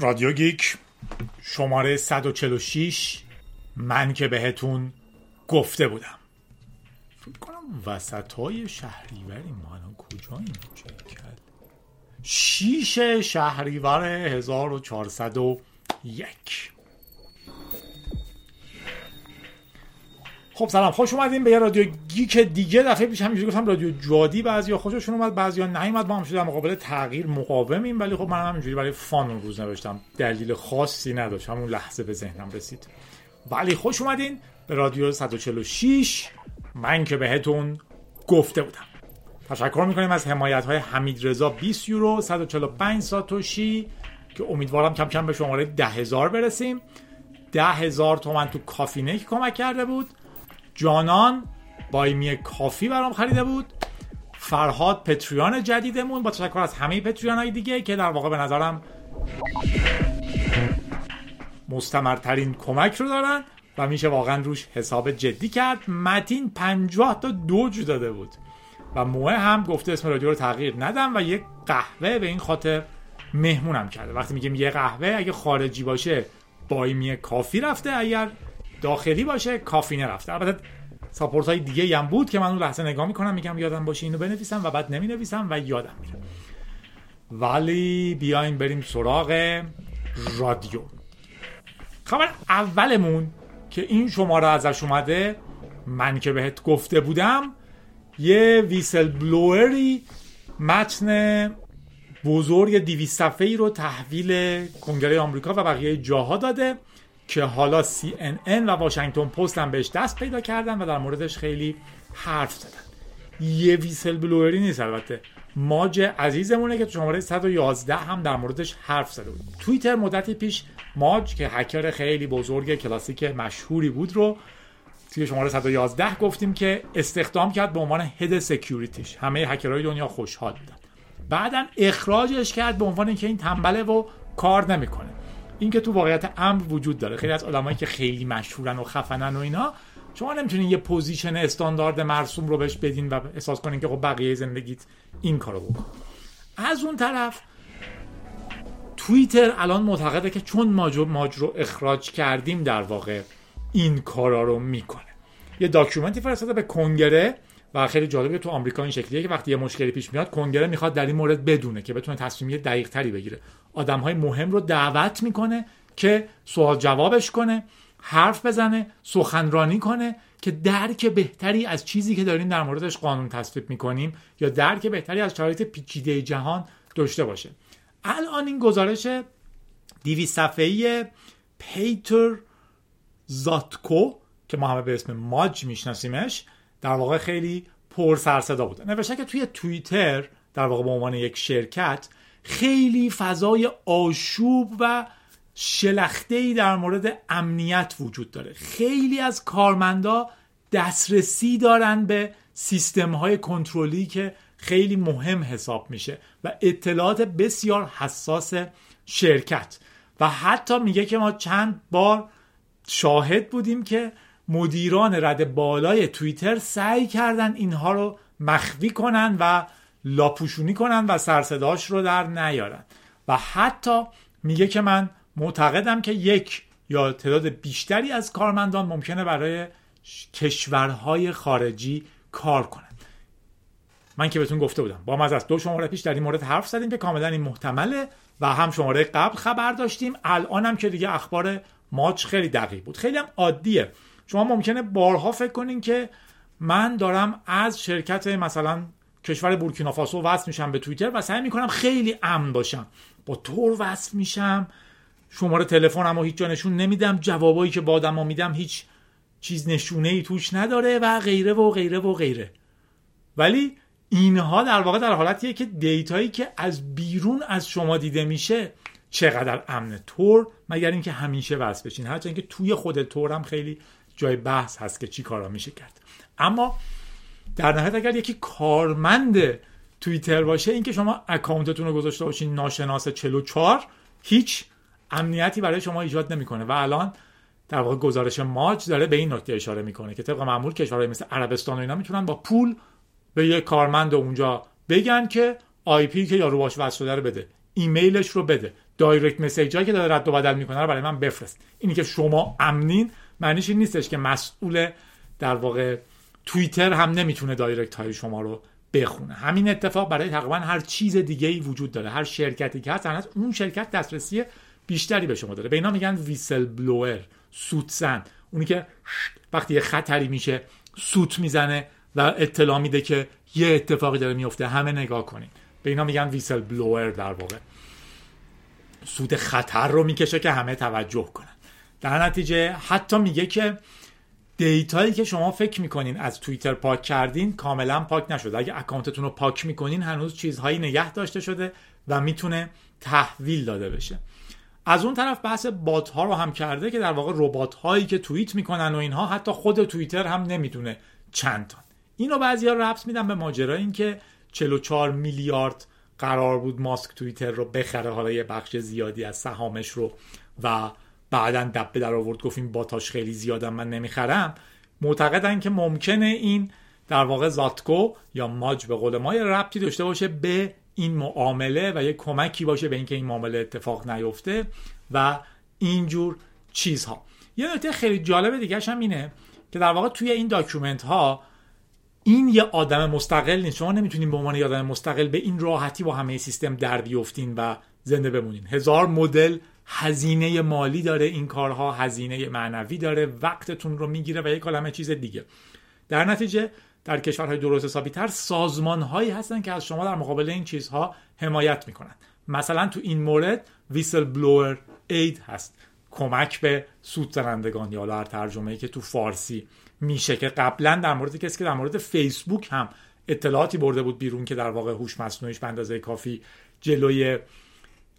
رادیو گیک شماره 146 من که بهتون گفته بودم. فکر کنم وسط های شهریوری ما الان این کرد؟ شیش شهریور 1401 خب سلام خوش اومدیم به یه رادیو گیک دیگه. دفعه پیش همینجوری گفتم رادیو جادی بعضیا خوششون اومد بعضیا نیومد. ما هم شده مقابل تغییر مقاومیم ولی خب من همینجوری برای fun اون روز نوشتم. دلیل خاصی نداشت همون لحظه به ذهنم رسید. ولی خوش اومدین به رادیو 146 من که بهتون گفته بودم. تشکر می‌کنیم از حمایت های حمید رضا 20 یورو 145 ساتوشی که امیدوارم کم کم به شماره 10000 برسیم. 10000 تومن تو کافیته کمک کرده بود. جانان Buy Me a Coffee برام خریده بود. فرهاد patron جدیدمون با تشکر از همه patron های دیگه که در واقع به نظرم مستمرترین کمک رو دارن و میشه واقعا روش حساب جدی کرد. متین پنجاه تا دوج داده بود و موه هم گفته اسم رادیو رو تغییر ندم و یک قهوه به این خاطر مهمونم کرده. وقتی میگیم یه قهوه اگه خارجی باشه بایمی کافی رفته اگر داخلی باشه کافینه رفته البته ساپورت های دیگه هم بود که من اون لحظه نگاه می‌کنم میگم یادم باشه اینو بنویسم و بعد نمی نویسم و یادم میره. ولی بیایم بریم سراغ رادیو. خبر اولمون که این شماره ازش اومده من که بهت گفته بودم یه ویسل بلوئری متن بزرگ دیویست صفحه ای رو تحویل کنگره آمریکا و بقیه جاها داده. که حالا CNN و واشنگتن پست هم بهش دست پیدا کردن و در موردش خیلی حرف زدن. یه ویسل بلوئری نیست البته. ماج عزیزمونه که تو شماره 111 هم در موردش حرف زده بود. توییتر مدتی پیش ماج که هکر خیلی بزرگ کلاسیک مشهوری بود رو توی شماره 111 گفتیم که استخدام کرد به عنوان هد سکیوریتیش. همه هکرهای دنیا خوشحال بودن. بعدا اخراجش کرد به عنوان اینکه این تنبله و کار نمی‌کنه. این که تو واقعیت امر وجود داره. خیلی از آدمایی که خیلی مشهورن و خفنن و اینا شما نمی‌تونین یه position استاندارد مرسوم رو بهش بدین و احساس کنین که خب بقیه زندگیت این کارو بکن. از اون طرف توییتر الان معتقده که چون ماج, ماج رو اخراج کردیم در واقع این کارا رو می‌کنه. یه document ی فرستاده به کنگره و خیلی جالبه تو آمریکا این شکلیه که وقتی یه مشکلی پیش میاد کنگره می‌خواد در این مورد بدونه که بتونه تصمیمی دقیق تری بگیره. آدم های مهم رو دعوت می‌کنه که سوال جوابش کنه حرف بزنه سخنرانی کنه که درک بهتری از چیزی که داریم در موردش قانون تصویب می‌کنیم یا درک بهتری از شرایط پیچیده جهان داشته باشه. الان این گزارش دیوی صفحه‌ای پیتر زاتکو که ما همه به اسم ماج میشناسیمش در واقع خیلی پر سرصدا بوده. نوشته که توی توییتر در واقع به عنوان یک شرکت خیلی فضای آشوب و شلخته در مورد امنیت وجود داره. خیلی از کارمندا دسترسی دارن به سیستم های کنترلی که خیلی مهم حساب میشه و اطلاعات بسیار حساس شرکت. و حتی میگه که ما چند بار شاهد بودیم که مدیران رد بالای توییتر سعی کردن اینها رو مخفی کنن و لاپوشونی کنن و سرصداش رو در نیارن. و حتی میگه که من معتقدم که یک یا تعداد بیشتری از کارمندان ممکنه برای کشورهای خارجی کار کنن. من که بهتون گفته بودم. با از دو شماره پیش در این مورد حرف زدیم که کاملا این محتمله و هم شماره قبل خبر داشتیم. الان هم که دیگه اخبار ماچ خیلی دقیق بود. خیلی هم عادیه. شما ممکنه بارها فکر کنین که من دارم از شرکت مثلا کشور بورکینافاسو وصل میشم به توییتر و سعی می‌کنم خیلی امن باشم. با تور وصل میشم. شماره تلفنم و هیچ جا نشون نمیدم. جوابایی که با آدما میدم هیچ چیز نشونه ای توش نداره و غیره و غیره و غیره. ولی اینها در واقع در حالتیه که دیتایی که از بیرون از شما دیده میشه چقدر امنه. تور مگر اینکه همیشه وصل بشین. هرچند که توی خود تور هم خیلی جای بحث هست که چی کارا میشه کرد. اما در نهایت اگر یکی کارمند توییتر باشه اینکه شما account تون رو گذاشته باشین ناشناس 44 هیچ امنیتی برای شما ایجاد نمی‌کنه. و الان در واقع گزارش ماج داره به این نکته اشاره می‌کنه که طبق معمول کشورهای مثل عربستان و اینا می‌تونن با پول به یه کارمند اونجا بگن که IP که یارو باش وصل شده رو بده. ایمیلش رو بده. direct message هایی که داره رد و بدل می‌کنه رو برای من بفرست. اینی که شما امنین معنیش این نیستش که مسئول در واقع توییتر هم نمی‌تونه دایرکت های شما رو بخونه. همین اتفاق برای تقریبا هر چیز دیگه ای وجود داره. هر شرکتی که هست اون شرکت دسترسی بیشتری به شما داره. به اینا میگن ویسل بلوور سوتزن اونی که وقتی یه خطری میشه سوت می‌زنه و اطلاع میده که یه اتفاقی داره میفته. همه نگاه کنین. به اینا میگن ویسل بلوور در واقع. سود خطر رو می‌کشه که همه توجه کنن. در نتیجه حتی میگه که دیتایی که شما فکر می‌کنین از توییتر پاک کردین کاملا پاک نشده. اگه اکانتتون رو پاک می‌کنین هنوز چیزهایی نگه داشته شده و می‌تونه تحویل داده بشه. از اون طرف بحث بات ها رو هم کرده که در واقع ربات هایی که توییت می‌کنن و اینها حتی خود توییتر هم نمی‌دونه چند تا اینو بعضیا ربط میدن به ماجرا اینکه 44 میلیارد قرار بود ماسک توییتر رو بخره. حالا یه بخش زیادی از سهامش رو و بعدا دبه در آورد گفت این باتاش خیلی زیادم من نمی‌خرم. معتقدن که ممکنه این در واقع زاتکو یا ماج به قول ما یه ربطی داشته باشه به این معامله و یه کمکی باشه به اینکه این معامله اتفاق نیفته و اینجور چیزها. یه نکته خیلی جالب دیگه هم اینه که در واقع توی این document ها این یه آدم مستقل نیست. شما نمی‌تونین به عنوان یه آدم مستقل به این راحتی با همه سیستم در بیفتین و زنده بمونین. هزار مدل هزینه مالی داره این کارها هزینه معنوی داره وقتتون رو می‌گیره و یک کلمه چیز دیگه. در نتیجه در کشورهای درست حسابی تر سازمان هایی هستن که از شما در مقابل این چیزها حمایت می‌کنن. مثلا تو این مورد whistleblower اید هست. کمک به سود زنندگان یا ترجمه ای که تو فارسی میشه که قبلا در مورد کسی که در مورد فیسبوک هم اطلاعاتی برده بود بیرون که در واقع هوش مصنوعیش به اندازه کافی جلوی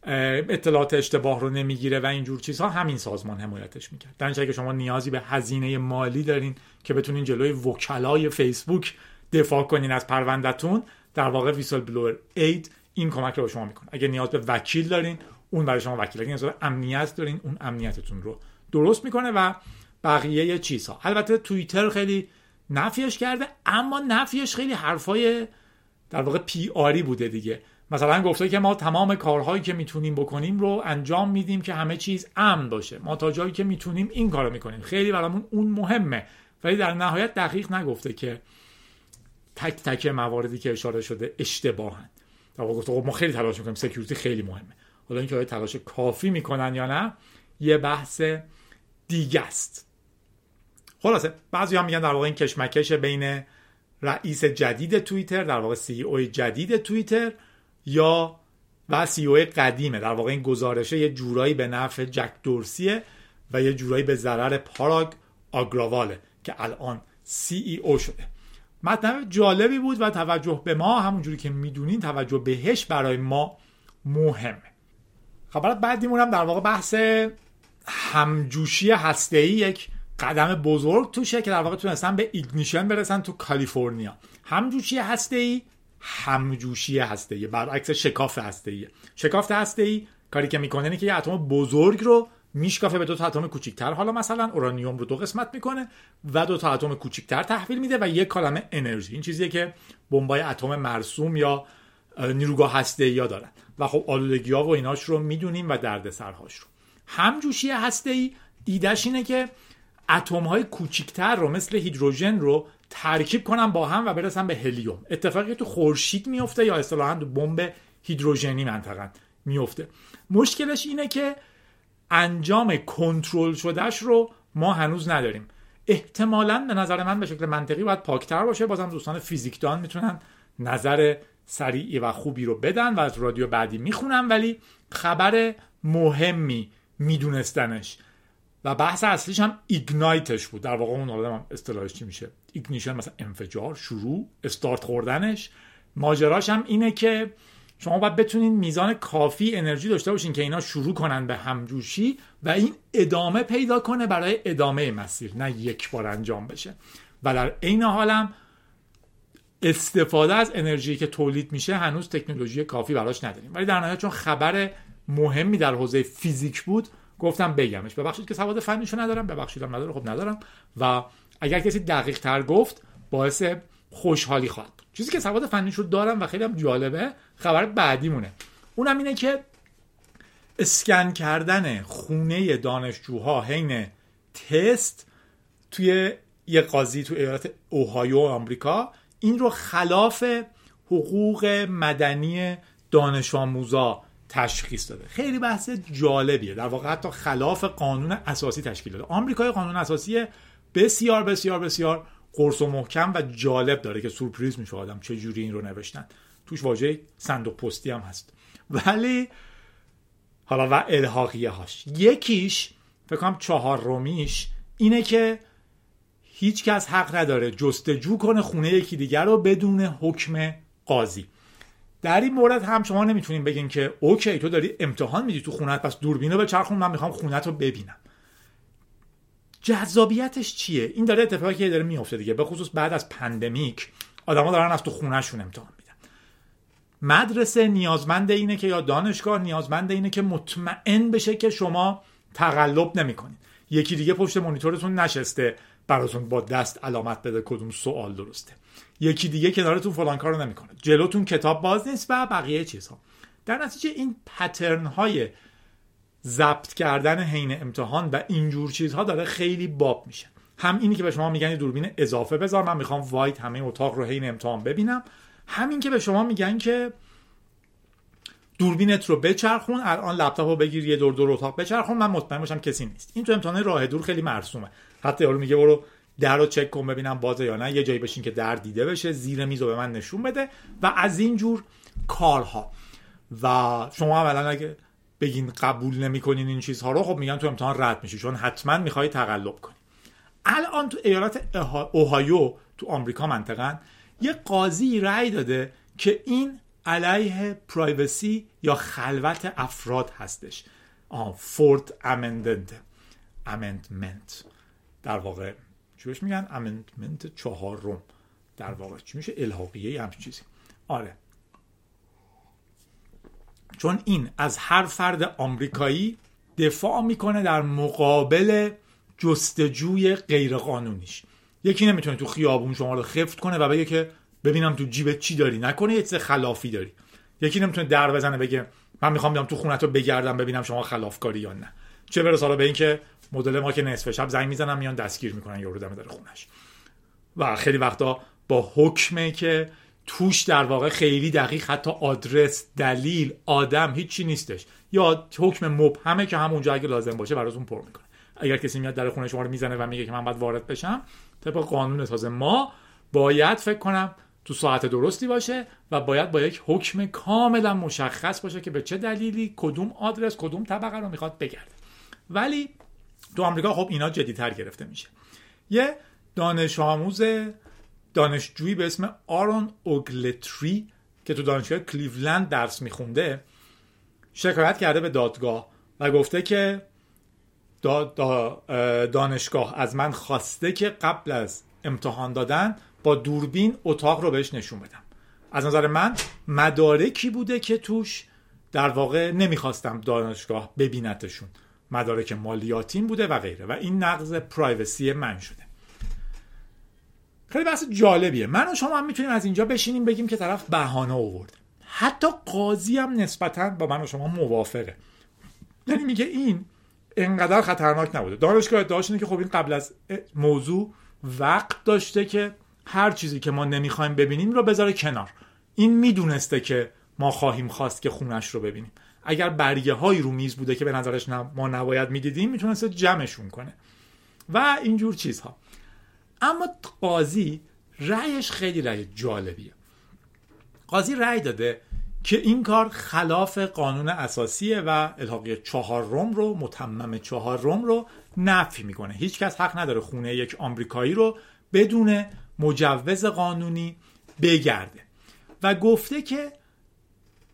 اطلاعات اشتباه رو نمی‌گیره و اینجور چیزها همین سازمان حمایتش می‌کرد. در که شما نیازی به هزینه مالی دارین که بتونین جلوی وکلای فیسبوک دفاع کنین از پروندهتون در واقع ویسل بلور اید این کمک رو به شما می‌کنه. اگه نیاز به وکیل دارین اون برای شما وکیل اگه نیاز به امنیت دارین اون امنیتتون رو درست می‌کنه و بقیه چیزها. البته توییتر خیلی نفیش کرده اما نفیش خیلی حرفای در واقع پی آری بوده دیگه. مثلا گفته که ما تمام کارهایی که می‌تونیم بکنیم رو انجام میدیم که همه چیز امن باشه. ما تا جایی که می‌تونیم این کارو می‌کنیم. خیلی برامون اون مهمه. ولی در نهایت دقیق نگفته که تک تک مواردی که اشاره شده اشتباهن. در واقع گفته خب ما خیلی تلاش می‌کنیم. security خیلی مهمه. حالا اینکه آیا تلاش کافی می‌کنن یا نه یه بحث دیگه است. خلاصه بعضی هم میگن در واقع این کشمکش بین رئیس جدید توییتر در واقع CEO جدید توییتر یا و CEO قدیمه. در واقع این گزارشه یه جورایی به نفع جک دورسیه و یه جورایی به ضرر پاراگ آگراواله که الان CEO شده. مطلب جالبی بود و توجه به ما همونجوری که می‌دونین توجه بهش برای ما مهمه. خبرات بعدیمون هم در واقع بحث همجوشی هسته یک قدم بزرگ توشه که در واقع تونستن به ignition برسن تو کالیفرنیا. همجوشی هسته ای همجوشی هسته ای برعکس شکاف هسته ای شکافت هسته ای کاری که می‌کنه اینه که یه اتم بزرگ رو میشکافه به دو تا اتم کوچیکتر. حالا مثلا اورانیوم رو دو قسمت می‌کنه و دو تا اتم کوچیکتر تحویل میده و یک کلمه انرژی. این چیزیه که بمبای اتم مرسوم یا نیروگاه هسته یا دارن. و خب آلودگی ها و ایناش رو می‌دونیم و دردسرهاش رو. همجوشی هسته ای ایدهش اینه که اتم های کوچیکتر رو مثل هیدروژن رو ترکیب کنن با هم و برسن به هلیوم. اتفاقی تو خورشید میفته یا اصطلاحا بمب هیدروژنی منطقا میفته. مشکلش اینه که انجام کنترل شدهش رو ما هنوز نداریم. احتمالا به نظر من به شکل منطقی باید پاکتر باشه. بازم دوستان فیزیکدان می‌تونن نظر سریعی و خوبی رو بدن و از رادیو بعدی می‌خونم ولی خبر مهمی میدونستنش. و بحث اصلیش هم ignite ش بود. در واقع اون آدم اصطلاحش چی میشه؟ ignition مثلا انفجار شروع استارت خوردنش. ماجراش هم اینه که شما باید بتونین میزان کافی انرژی داشته باشین که اینا شروع کنن به همجوشی و این ادامه پیدا کنه برای ادامه مسیر نه یک بار انجام بشه. و در عین حالم استفاده از انرژی که تولید میشه هنوز تکنولوژی کافی براش نداریم. ولی در نهایت چون خبر مهمی در حوزه فیزیک بود گفتم بگمش. ببخشید که سواد فنیشو ندارم ببخشیدم نداره خب ندارم. و اگر کسی دقیق تر گفت باعث خوشحالی خواهد چیزی که سواد فنیش رو دارم و خیلی هم جالبه خبر بعدی مونه اونم اینه که اسکن کردن خونه دانشجوها حین تست توی یه قاضی تو ایالت اوهایو آمریکا این رو خلاف حقوق مدنی دانش آموزا تشخیص داده. خیلی بحث جالبیه. در واقع حتی خلاف قانون اساسی تشکیل داده. آمریکای قانون اساسی بسیار بسیار بسیار قرص و محکم و جالب داره که سورپریز میشه آدم چه جوری این رو نوشتن. توش واژه صندوق پستی هم هست. ولی حالا و الحاقیه هاش. یکیش فکر کنم چهار رومیش اینه که هیچ کس حق نداره جستجو کنه خونه یکی دیگر رو بدون حکم قاضی. در این مورد هم شما نمی‌تونین بگین که اوکی تو داری امتحان میدی تو خونت پس دوربینو به چرخون من می‌خوام خونت رو ببینم. جذابیتش چیه؟ این داره اتفاقی که داره میفته دیگه به خصوص بعد از پندمیک آدما دارن از تو خونهشون امتحان میدن. مدرسه نیازمند اینه که یا دانشگاه نیازمند اینه که مطمئن بشه که شما تقلب نمی‌کنید یکی دیگه پشت مونیتورتون نشسته. براتون با دست علامت بده کدوم سوال درسته. یکی دیگه کنارتون فلان کارو نمی‌کنه. جلوتون کتاب باز نیست و بقیه چیزها. در نتیجه این پترن های ضبط کردن حین امتحان و اینجور چیزها داره خیلی باب میشه. هم اینی که به شما میگن دوربین اضافه بذار من می‌خوام وایت همه اتاق رو حین امتحان ببینم. همین که به شما میگن که دوربینت رو بچرخون الان لپتاپ رو بگیر یه دور دور اتاق بچرخون من مطمئن باشم کسی نیست. این تو امتحان راه دور خیلی مرسومه. حتی یارو میگه برو در رو چک کن ببینم بازه یا نه. یه جایی بشین که در دیده بشه زیر میز رو به من نشون بده و از این جور کارها. و شما اولا اگه بگین قبول نمی‌کنین این چیزها رو خب میگن تو امتحان رد میشی چون حتما می‌خوای تقلب کنی. الان تو ایالت اوهایو تو آمریکا منطقا یه قاضی رأی داده که این علیه پرایوسی یا خلوت افراد هستش. فورت امندنت امندمنت. در واقع چی بهش میگن؟ امندمنت چهارم. در واقع چی میشه؟ الحاقیه هم چیزی. آره. چون این از هر فرد آمریکایی دفاع می‌کنه در مقابل جستجوی غیرقانونیش. یکی نمی‌تونه تو خیابون شما رو خفت کنه و بگه که ببینم تو جیبت چی داری. نکنه یه خلافی داری. یکی نمی‌تونه در بزنه بگه من می‌خوام بیام تو خونت رو بگردم ببینم شما خلافکاری یا نه. چه برسه حالا به اینکه مدل ما که نصف شب زنگ می‌زنن میان دستگیر می‌کنن یارو دم در خونش. و خیلی وقتا با حکمه که توش در واقع خیلی دقیق حتی آدرس دلیل آدم هیچی نیستش. یا حکم مبهمه که همونجا اگه لازم باشه براتون پر می‌کنه. اگر کسی میاد در خونه شما رو می‌زنه و میگه که من باید وارد بشم طبق قانون تازه ما باید فکر کنم تو ساعت درستی باشه و باید با یک حکم کاملا مشخص باشه که به چه دلیلی کدوم آدرس کدوم طبقه رو می‌خواد بگرده. ولی تو آمریکا خب اینا جدیتر گرفته میشه. یه دانش آموز دانشجویی به اسم آرون اوگلتری که تو دانشگاه کلیولند درس میخونده شکایت کرده به دادگاه و گفته که دانشگاه از من خواسته که قبل از امتحان دادن با دوربین اتاق رو بهش نشون بدم. از نظر من مدارکی بوده که توش در واقع نمی‌خواستم دانشگاه ببینتشون. مدارک مالیاتین بوده و غیره و این نقض پرایوسی من شده. خیلی بحث جالبیه. من و شما هم می‌تونیم از اینجا بشینیم بگیم که طرف بهانه آورد. حتی قاضی هم نسبتا با من و شما موافقه. یعنی میگه این انقدر خطرناک نبوده. دانشگاه ادعاش که خب این قبل از موضوع وقت داشته که هر چیزی که ما نمی‌خوایم ببینیم رو بذاره کنار. این می‌دونسته که ما خواهیم خواست که خونش رو ببینیم. اگر برگه هایی رو میز بوده که به نظرش ما نباید می‌دیدیم می‌تونسته جمعشون کنه. و اینجور چیزها. اما قاضی رأیش خیلی رأی جالبیه. قاضی رأی داده که این کار خلاف قانون اساسیه و الحاقی چهار روم رو متمم چهار روم رو نفی می‌کنه. هیچکس حق نداره خونه یک آمریکایی رو بدون مجوز قانونی بگرده. و گفته که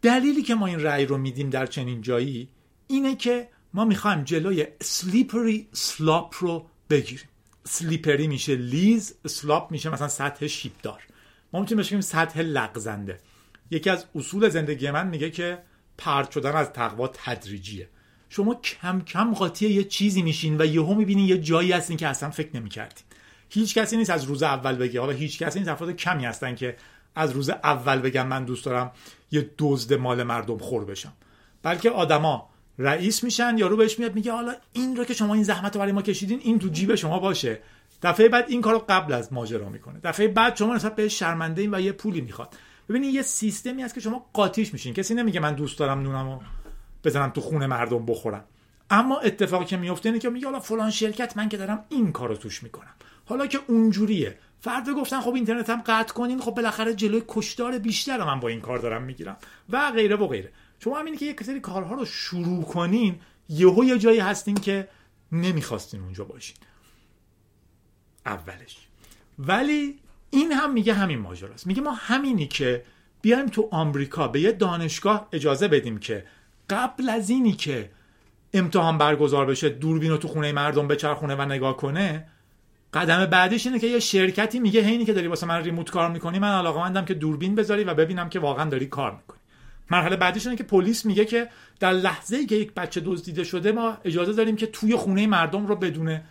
دلیلی که ما این رأی رو میدیم در چنین جایی اینه که ما می‌خوایم جلوی slippery slope رو بگیریم. slippery میشه لیز slope میشه مثلا سطح شیبدار. ما می‌تونیم بشیم سطح لغزنده. یکی از اصول زندگی من میگه که پرت شدن از تقوا تدریجیه. شما کم کم قاطی یه چیزی میشین و یهو می‌بینین یه جایی هستین که اصلا فکر نمی‌کردین. هیچ کسی نیست از روز اول بگه. حالا هیچ کسی نیست افراد کمی هستن که از روز اول بگم من دوست دارم یه دزد مال مردم خور بشم. بلکه آدما رئیس میشن یارو بهش میاد میگه حالا این رو که شما این زحمت رو برای ما کشیدین این تو جیب شما باشه. دفعه بعد این کارو قبل از ماجرا می‌کنه. دفعه بعد شما نسبت به شرمنده این و یه پولی می‌خواد. ببینید یه سیستمی هست که شما قاطیش میشین. کسی نمیگه من دوست دارم نونمو بزنم تو خونه مردم بخورم. اما اتفاقی که میفته اینه که میگه حالا فلان شرکت من که دارم این کارو توش می‌کنم. حالا که اونجوریه. فردا گفتن خب اینترنت هم قطع کنین خب بالاخره جلوی کشدار بیشتر من با این کار دارم می‌گیرم. و غیره و غیره. شما همینی که یک سری کارها رو شروع کنین یهو یه جایی هستین که نمی‌خواستین اونجا باشین. اولش. ولی این هم میگه همین ماجراست. میگه ما همینی که بیایم تو آمریکا به یه دانشگاه اجازه بدیم که قبل از اینی که امتحان برگزار بشه دوربین رو تو خونه مردم بچرخونه و نگاه کنه قدم بعدش اینه که یه شرکتی میگه هینی که داری واسه من ریموت کار می‌کنی من علاقه که دوربین بذاری و ببینم که واقعا داری کار می‌کنی. مرحله بعدیش اینه که پلیس میگه که در لحظه ای که یک بچه دزدیده شده ما اجازه داریم که توی خونه مردم رو بدون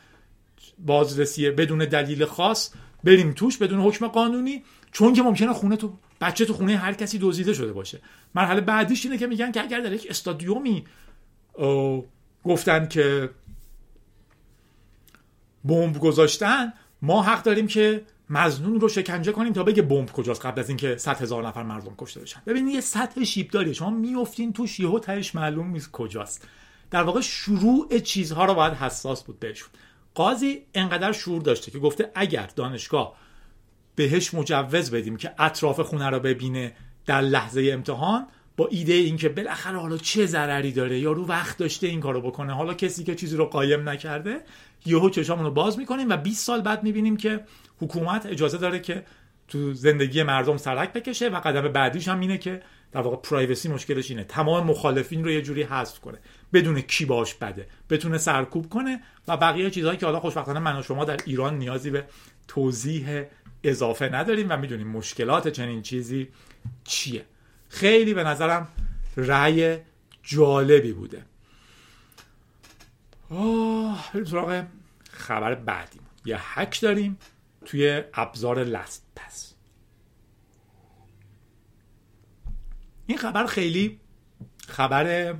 بازرسی بدون دلیل خاص بریم توش بدون حکم قانونی چون که ممکنه خونه تو بچه تو خونه هر کسی دزدیده شده باشه. مرحله بعدیش اینه که میگن که اگر در یک استادیومی گفتن که بمب گذاشتن ما حق داریم که مزنون رو شکنجه کنیم تا بگه بمب کجاست قبل از اینکه 100 هزار نفر مردم کشته بشن. ببینید یه سطح شیبداریه شما میافتین توش یهو تهش معلوم نیست کجاست. در واقع شروع چیزها رو باید حساس بود بهشون. قاضی انقدر شور داشته که گفته اگر دانشگاه بهش مجوز بدیم که اطراف خونه رو ببینه در لحظه امتحان با ایده اینکه بالاخره حالا چه ضرری داره یا رو وقت داشته این کارو بکنه. حالا کسی که چیزی رو قایم نکرده یهو چشامون رو باز می‌کنیم و 20 سال بعد می‌بینیم که حکومت اجازه داره که تو زندگی مردم سرک بکشه و قدم بعدیش هم اینه که در واقع پرایوسی مشکلش اینه. تمام مخالفین رو یه جوری حذف کنه. بدون کی باش بده. بتونه سرکوب کنه و بقیه چیزهایی که حالا خوشبختانه من و شما در ایران نیازی به توضیح اضافه نداریم و می‌دونیم مشکلات چنین چیزی چیه. خیلی به نظرم رأی جالبی بوده. آه بریم سراغ خبر بعدی. یه هک داریم توی ابزار لست پس این خبر خیلی خبر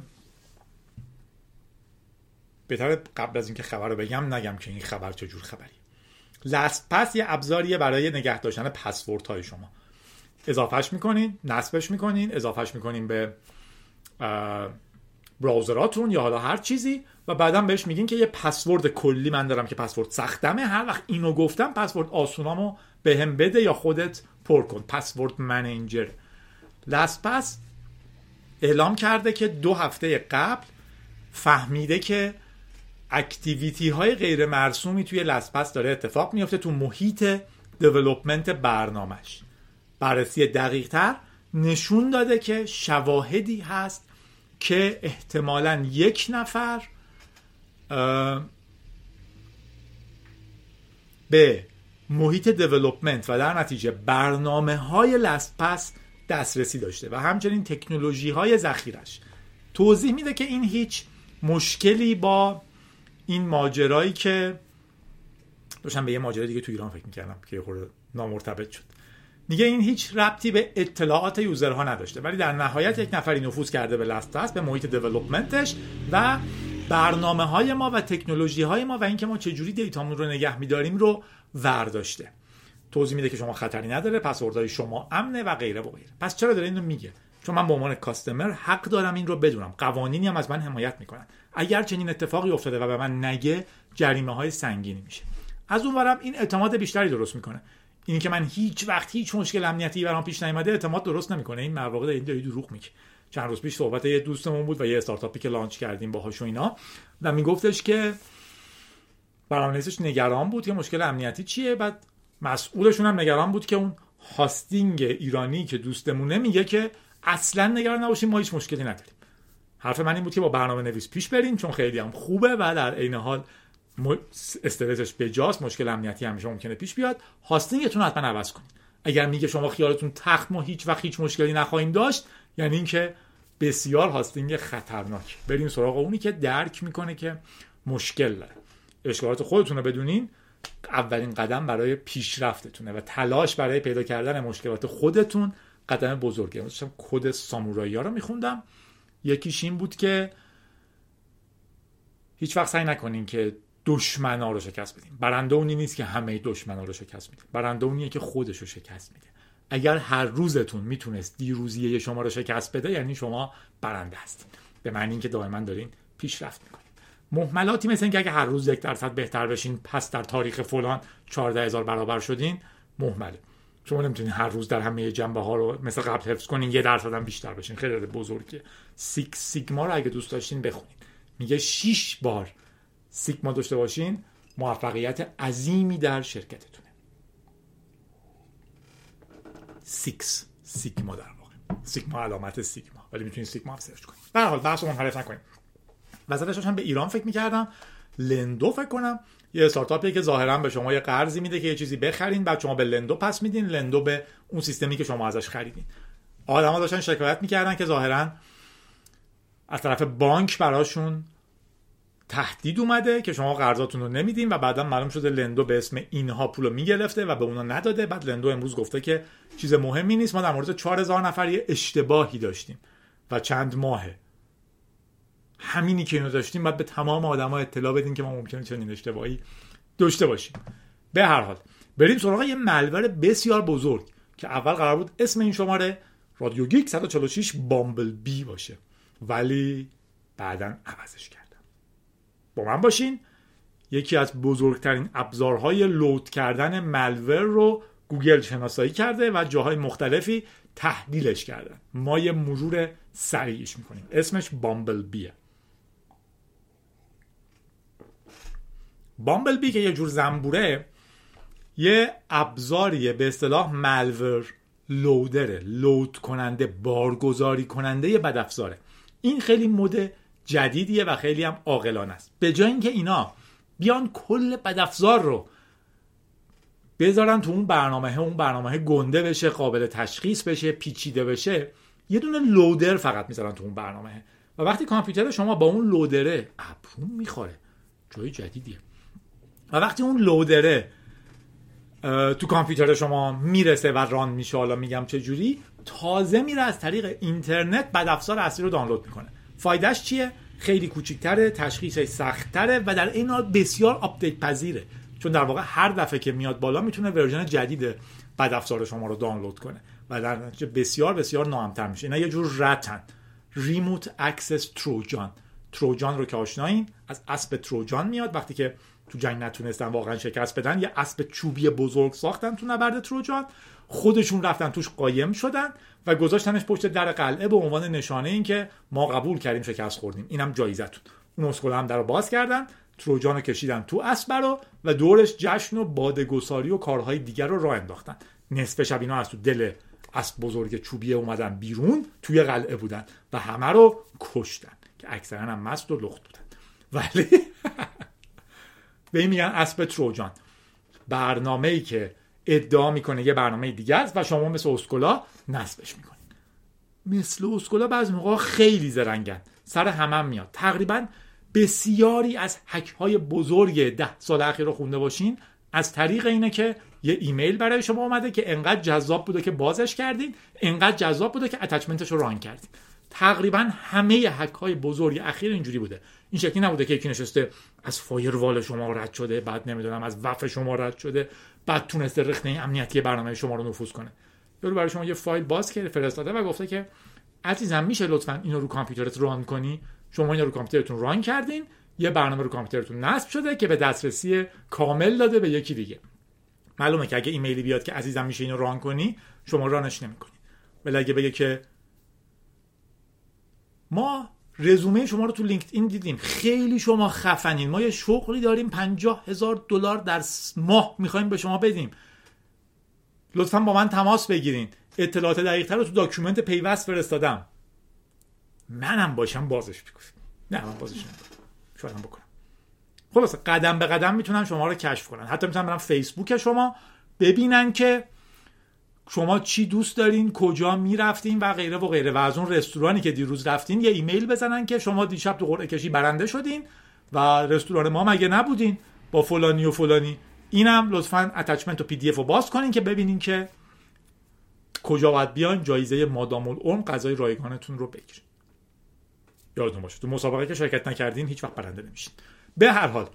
بهتر قبل از اینکه خبر رو بگم نگم که این خبر چجور خبری لست پس یه ابزاریه برای نگه داشتن پسورد های شما. اضافهش می‌کنین نصبش می‌کنین اضافهش می‌کنین به براوزراتون یا حالا هر چیزی و بعدا بهش میگین که یه پسورد کلی من دارم که پسورد سختمه. هر وقت اینو گفتم پسورد آسونامو به هم بده یا خودت پر کن. پسورد منیجر. LastPass اعلام کرده که دو هفته قبل فهمیده که activity های غیر مرسومی توی LastPass داره اتفاق میفته تو محیط development برنامهش بررسی دقیق تر نشون داده که شواهدی هست که احتمالا یک نفر به محیط development و در نتیجه برنامه های LastPass دسترسی داشته و همچنین تکنولوژی های ذخیرش. توضیح میده که این هیچ مشکلی با این ماجرایی که داشتم به یه ماجرای دیگه تو ایران فکر می‌کردم که خورده نامرتبط شد. میگه این هیچ ربطی به اطلاعات user ها نداشته. ولی در نهایت یک نفری نفوذ کرده به LastPass به محیط development ش و برنامه های ما و تکنولوژی های ما و اینکه ما چجوری data مون رو نگه میداریم رو ورداشته. توضیح میده که شما خطری نداره پسوردهای شما امنه و غیره و غیره. پس چرا داره اینو میگه؟ چون من به عنوان کاستمر حق دارم این رو بدونم. قوانینی هم از من حمایت می‌کنن. اگر چنین اتفاقی افتاده و به من نگه جریمه های سنگینی میشه. از اونورم این اعتماد بیشتری درست می‌کنه. اینی که من هیچ وقت هیچ مشکل امنیتی برام پیش نیومده اعتماد درست نمی‌کنه. این مواقع این داری دروغ میگه. چند روز پیش صحبت یه دوستمون بود و یه استارتاپی که لانچ کردیم باهاش و اینا. و میگفتش که برنامه‌نویسش نگران بود که مشکل امنیتی چیه. بعد مسئولشون هم نگران بود که اون هاستینگ ایرانی که دوستمونه میگه که اصلا نگران نباشیم ما هیچ مشکلی نداریم. حرف من این بود که با برنامه نویس پیش بریم چون خیلی هم خوبه و در عین حال استرسش بجاست مشکل امنیتی همیشه ممکنه پیش بیاد. هاستینگتون حتما عوض کنید. اگر میگه شما خیالتون تخت ما هیچ وقت هیچ مشکلی نخواهیم داشت یعنی اینکه بسیار هاستینگ خطرناک. بریم سراغ اونی که درک می‌کنه که مشکل داره. اشکالات خودتون رو بدونین. اولین قدم برای پیشرفتتونه و تلاش برای پیدا کردن مشکلات خودتون. قدم بزرگه. داشتم کد سامورایی ها رو میخوندم. یکیش این بود که هیچ وقت سعی نکنین که دشمنا رو شکست بدین برنده اونی نیست که همه دشمنا رو شکست میده برنده اونیه که خودش رو شکست میده. اگر هر روزتون می‌تونست دیروزیه شما رو شکست بده یعنی شما برنده هستین به معنی اینکه دائما دارین پیشرفت می‌کنین محملاتی مثل اینکه اگه هر روز یک درصد بهتر بشین پس در تاریخ فلان 14 هزار برابر شدین محمله شما نمی‌تونین هر روز در همه جنبه ها رو مثل قبل حفظ کنین یه درصد هم بیشتر بشین. خیلی بزرگه. سیک سیگما رو اگه دوست داشتین بخونین. میگه 6 بار سیگما داشته باشین موفقیت عظیمی در شرکتتونه. Six Sigma در واقع. سیگما علامت سیگما. ولی می‌تونید سیگما هم search کنید به حال بحث منحرف نکنیم. وسطش هم به ایران فکر می‌کردم. لندو فکر کنم. یه استارتاپیه که ظاهرا به شما یه قرضی میده که یه چیزی بخرین بعد شما به لندو پس میدین. لندو به اون سیستمی که شما ازش خریدین. آدما داشتن شکایت می‌کردن که ظاهرا از طرف بانک براشون تهدید اومده که شما قرضاتون رو نمیدین و بعدا معلوم شده لندو به اسم اینها پول رو می‌گرفته و به اونا نداده. بعد لندو امروز گفته که چیز مهمی نیست. ما در مورد 4000 نفر یه اشتباهی داشتیم و چند ماهه. همینی که اینو داشتیم باید به تمام آدما اطلاع بدین که ما ممکنه چنین اشتباهی داشته باشیم. به هر حال بریم سراغ یه ملور بسیار بزرگ که اول قرار بود اسم این شماره رادیو گیک 146 بامبل بی باشه. ولی بعدا عوضش کردم با من باشین. یکی از بزرگترین ابزارهای لود کردن ملور رو گوگل شناسایی کرده و جاهای مختلفی تحلیلش کردن ما یه مرور سریعش می‌کنیم. اسمش بامبل بیه بامبل بی که یه جور زنبوره یه ابزاریه به اصطلاح ملور لودره لود کننده بارگذاری کننده بدافزاره. این خیلی مد جدیدیه و خیلی هم عاقلانه است. به جای اینکه اینا بیان کل بدافزار رو بذارن تو اون برنامه اون برنامه گنده بشه قابل تشخیص بشه پیچیده بشه یه دونه لودر فقط می‌ذارن تو اون برنامه. و وقتی کامپیوتر شما با اون لودره ابرون می‌خوره. جای جدیدیه. و وقتی اون لودره تو کامپیوتر شما می‌رسه و ران میشه حالا میگم چه جوری تازه میره از طریق اینترنت بد افزار اصلی رو دانلود می‌کنه. فایدهش چیه؟ خیلی کوچیکتره تشخیصش سختتره و در این حال بسیار update پذیره. چون در واقع هر دفعه که میاد بالا می‌تونه version جدید بد افزار شما رو دانلود کنه و در نتیجه بسیار بسیار ناامن‌تر میشه. اینا یه جور RAT ن. remote access trojan تروجان رو که آشنایین از اسب تروجان میاد. وقتی که تو جنگ نتونستن واقعا شکست بدن یه اسب چوبی بزرگ ساختن تو نبرد تروجان. خودشون رفتن توش قایم شدن و گذاشتنش پشت در قلعه به عنوان نشانه این که ما قبول کردیم شکست خوردیم. اینم جایزتون. اون اسکول هم در باز کردن تروجان رو کشیدن تو اسب رو و دورش جشن و بادگساری و کارهای دیگر رو راه انداختن. نصف شب اینا از تو دل اسب بزرگ چوبیه اومدن بیرون توی قلعه بودن و همه رو کشتن که اکثرا هم مست و لخت بودن. ولی به این میگن اسب تروجان. برنامه ای که ادعا می‌کنه یه برنامه دیگه است و شما مثل اسکولا نصبش می‌کنید. مثل اسکولا بعضی موقع خیلی زرنگن. سر همم هم میاد. تقریبا بسیاری از حک های بزرگ ده سال اخیر رو خونده باشین. از طریق اینه که یه ایمیل برای شما اومده که انقدر جذاب بوده که بازش کردین انقدر جذاب بوده که اتچمنتش رو ران کردین. تقریبا همه حک های بزرگ اخیر اینجوری بوده. این شکلی نبوده که یکی نشسته از فایروال شما رد شده بعد نمی‌دونم از وف شما رد شده. بعد تونسته رخنه امنیتی برنامه شما رو نفوذ کنه. یارو برای شما یه فایل باز کرده فرستاده و گفته که عزیزم میشه لطفا اینو رو کامپیوترت ران کنی؟ شما اینو رو کامپیوترتون ران کردین یه برنامه رو کامپیوترتون نصب شده که به دسترسی کامل داده به یکی دیگه. معلومه که اگه ایمیلی بیاد که عزیزم میشه اینو ران کنی شما رانش نمی‌کنی. ولی اگه بگه که ما رزومه شما رو تو لینکدین دیدیم. خیلی شما خفنین. ما یه شغلی داریم پنجاه هزار دلار در ماه می‌خوایم به شما بدیم. لطفا با من تماس بگیرین. اطلاعات دقیقتر رو تو document پیوست فرستادم. منم باشم بازش می‌کنم. نه من بازش نمی‌کنم. بکنم. خلاصه قدم به قدم می‌تونن شما رو کشف کنن. حتی می‌تونن برن فیسبوک شما ببینن که شما چی دوست دارین کجا می‌رفتین و غیره و غیره. و از اون رستورانی که دیروز رفتین یه ایمیل بزنن که شما دیشب تو قرعه کشی برنده شدین و رستوران ما مگه نبودین؟ با فلانی و فلانی. اینم لطفا attachment و PDF رو باز کنین که ببینین که کجا باید بیان جایزه مادام العمر غذای رایگانتون رو بگیرین. یادتون باشه تو مسابقه که شرکت نکردین هیچ وقت برنده نمیشین. به هر حال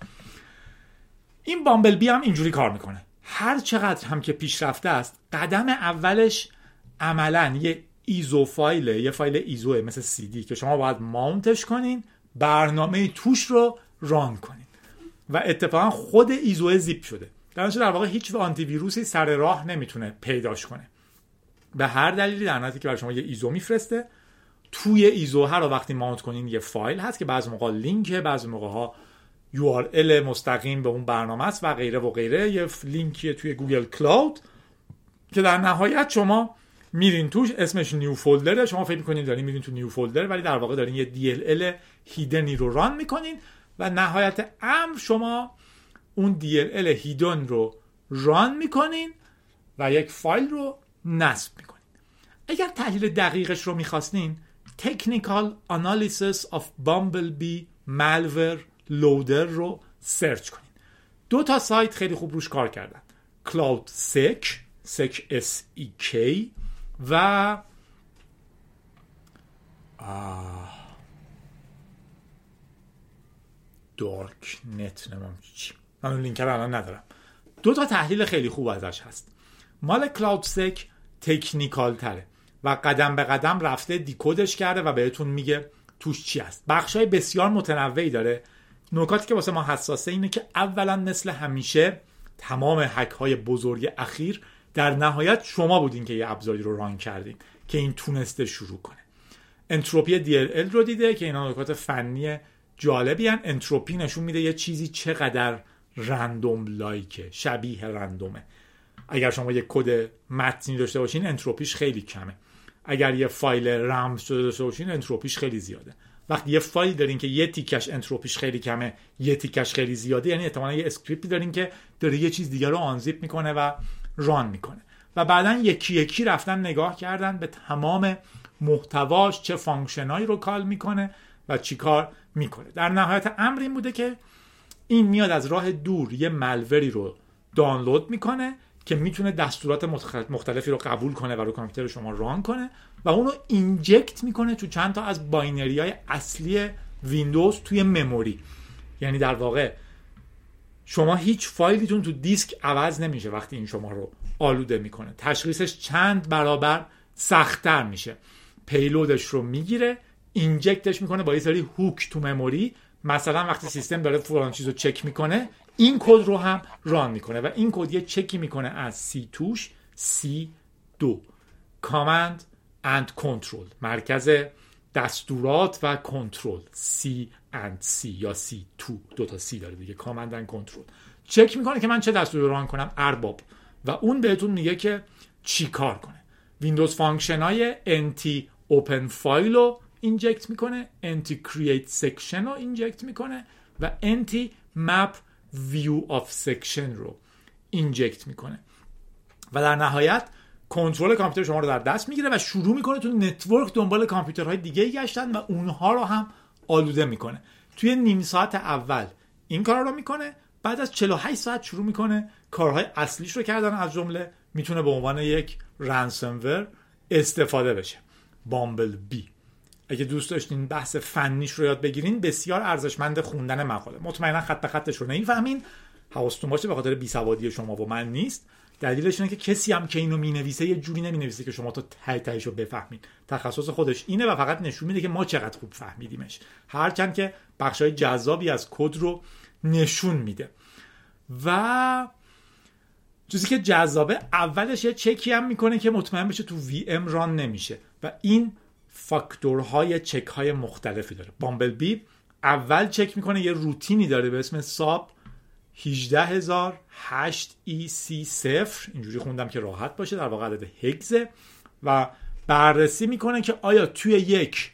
این Bumblebee هم اینجوری کار می‌کنه. هر چقدر هم که پیشرفته است قدم اولش عملا یه ISO فایله یه فایل ISO ه مثل سی دی که شما باید mount ش کنین برنامه توش رو run کنین. و اتفاقا خود ISO zip شده. در در واقع هیچ آنتی ویروسی سر راه نمی‌تونه پیداش کنه. به هر دلیلی در که برای شما یه ISO میفرسته توی ISO هر وقتی mount کنین یه فایل هست که بعضی موقع لینکه بعضی موقع ها URL مستقیم به اون برنامه است و غیره و غیره. یه لینکی توی Google Cloud که در نهایت شما میرین توش اسمش new folder ه شما فکر می‌کنین دارین میرین تو new folder ولی در واقع دارین یه DLL hidden ی رو run می‌کنین و نهایت امر شما اون DLL hidden رو run می‌کنین و یک فایل رو نصب می‌کنین. اگر تحلیل دقیقش رو می‌خواستین Technical Analysis of Bumblebee Malware Loader رو سرچ کنین دو تا سایت خیلی خوب روش کار کردن. Cloud Sec Sec S E K و دارک نت نمیم چی. من اون لینک الان ندارم. دو تا تحلیل خیلی خوب ازش هست. مال CloudSEK technical تره و قدم به قدم رفته decode ش کرده و بهتون میگه توش چی هست. بخش های بسیار متنوعی داره. نکاتی که واسه ما حساسه اینه که اولا مثل همیشه تمام هک های بزرگ اخیر در نهایت شما بودین که یه ابزاری رو run کردین که این تونسته شروع کنه. انتروپی DLL رو دیده که اینا نکات فنی جالبی هن. انتروپی نشون میده یه چیزی چقدر random like ه شبیه random ه. اگر شما یه کد متنی داشته باشین انتروپیش خیلی کمه. اگر یه فایل رمز شده داشته باشین انتروپیش خیلی زیاده. وقتی یه فایل دارین که یه تیکش انتروپیش خیلی کمه یه تیکش خیلی زیاده یعنی احتمالا یه script ی دارین که داره یه چیز دیگه رو unzip می‌کنه و run می‌کنه. و بعدا یکی یکی رفتن نگاه کردن به تمام محتواش چه function ایی رو call می‌کنه و چیکار می‌کنه. در نهایت امر این بوده که این میاد از راه دور یه malware ی رو دانلود می‌کنه که می‌تونه دستورات مختلفی رو قبول کنه و رو کامپیوتر شما run کنه و اون رو inject می‌کنه تو چند تا از binary های اصلی ویندوز توی memory. یعنی در واقع شما هیچ فایلیتون تو دیسک عوض نمیشه وقتی این شما رو آلوده می‌کنه. تشخیصش چند برابر سختتر میشه. payload ش رو می‌گیره inject ش می‌کنه با یه سری hook تو memory. مثلا وقتی سیستم داره فلان چیز رو چک می‌کنه این کد رو هم run می‌کنه و این کد یه چکی می‌کنه از سی توش سی دو. command and control مرکز دستورات و کنترل C and C یا C2 دو تا C داره دیگه. command and control چک می‌کنه که من چه دستوری run کنم؟ ارباب. و اون بهتون میگه که چی کار کنه. ویندوز function های NT open file رو inject می‌کنه NT create section رو inject می‌کنه و NT map view of section رو inject می‌کنه. و در نهایت کنترل کامپیوتر شما رو در دست می‌گیره و شروع می‌کنه تو network دنبال کامپیوترهای دیگه گشتن و اونها رو هم آلوده می‌کنه. توی نیم ساعت اول این کار رو می‌کنه بعد از 48 ساعت شروع می‌کنه کارهای اصلیش رو کردن. از جمله می‌تونه به عنوان یک رنسمور استفاده بشه. بامبل بی اگه دوست داشتین بحث فنیش رو یاد بگیرین بسیار ارزشمند خوندن مقاله. مطمئنا خط به خطش رو نمی‌فهمین. حواستون باشه به خاطر بیسوادی شما و من نیست. دلیلش اینه که کسی هم که اینو می‌نویسه یه جوری نمی‌نویسه که شما تا ته تهش رو بفهمین تخصص خودش اینه و فقط نشون میده که ما چقدر خوب فهمیدیمش. هرچند که بخشای جذابی از کد رو نشون میده. و چیزی که جذابه اولش یه چکی هم می‌کنه که مطمئن بشه تو وی ام ران نمیشه. و این فاکتورهای چک های مختلفی داره. بامبل بی اول چک می‌کنه یه روتینی داره به اسم ساب. 18008 EC 0 اینجوری خوندم که راحت باشه در واقع عدد هگزه. و بررسی می‌کنه که آیا توی یک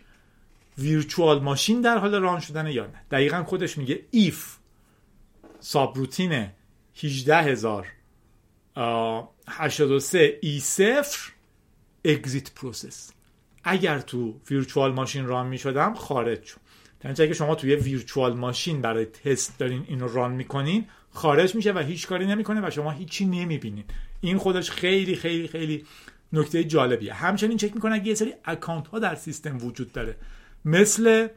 ویرچوال ماشین در حال ران شدن یا نه. دقیقا خودش میگه if ساب روتین 18083 E 0 exit process اگر تو ویرچوال ماشین ران می شدم خارج شد. در اگه شما توی ویرچوال ماشین برای تست دارین اینو ران می‌کنین خارج میشه و هیچ کاری نمی‌کنه و شما هیچی نمی‌بینین. این خودش خیلی خیلی خیلی نکته جالبیه. همچنین چک می‌کنه اگه یه سری account ها در سیستم وجود داره. مثل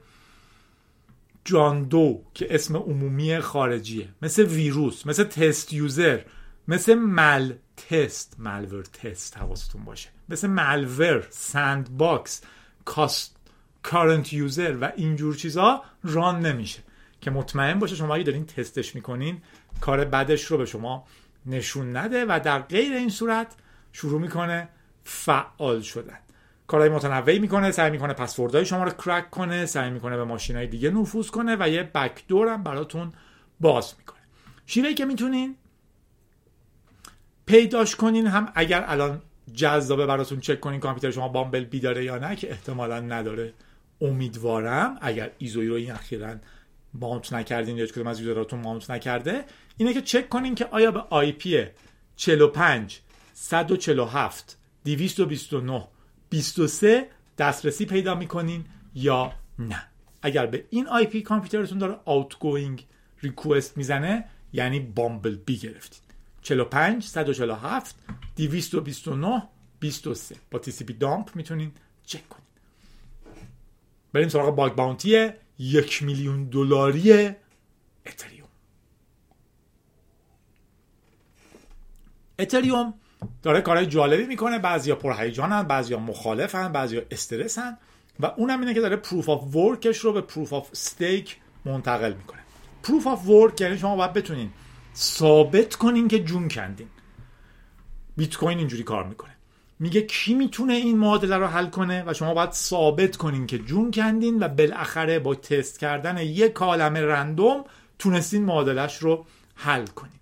John Doe که اسم عمومی خارجیه. مثل ویروس مثل test user مثل mal test. malware test حواستون باشه. مثل malware sandbox کاست current user و اینجور چیزا run نمیشه. که مطمئن باشه شما اگه دارین تستش می‌کنین کار بدش رو به شما نشون نده و در غیر این صورت شروع می‌کنه فعال شدن. کارهای متنوعی می‌کنه سعی می‌کنه پسوردهای شما رو کرک کنه سعی می‌کنه به ماشین های دیگه نفوذ کنه و یه بکدور هم براتون باز می‌کنه. شیوهی که می‌تونین پیداش کنین هم اگر الان جذابه براتون چک کنین کامپیوتر شما بامبل بی داره یا نه که احتمالا نداره. امیدوارم اگر ایزوی رو این اخیرا mount نکردین یا کدوم از user اتون mount نکرده اینه که چک کنین که آیا به IP 45 147 229 23 دسترسی پیدا می‌کنین یا نه. اگر به این IP کامپیوترتون داره outgoing request می‌زنه یعنی Bumblebee گرفتین. 45 147 229 23 با tcpdump می‌تونین چک کنین. بریم سراغ bug bounty یک میلیون دلاری اتریوم. اتریوم داره کارهای جالبی می‌کنه. بعضیا پرهیجانن بعضیا مخالفن بعضیا استرسن و اونم اینه که داره proof of work ش رو به proof of stake منتقل می‌کنه. proof of work یعنی شما باید بتونین ثابت کنین که جون کندین. بیت کوین اینجوری کار می‌کنه. میگه کی می‌تونه این معادله رو حل کنه و شما باید ثابت کنین که جون کندین و بالاخره با تست کردن یک کالم رندوم تونستین معادلش رو حل کنین.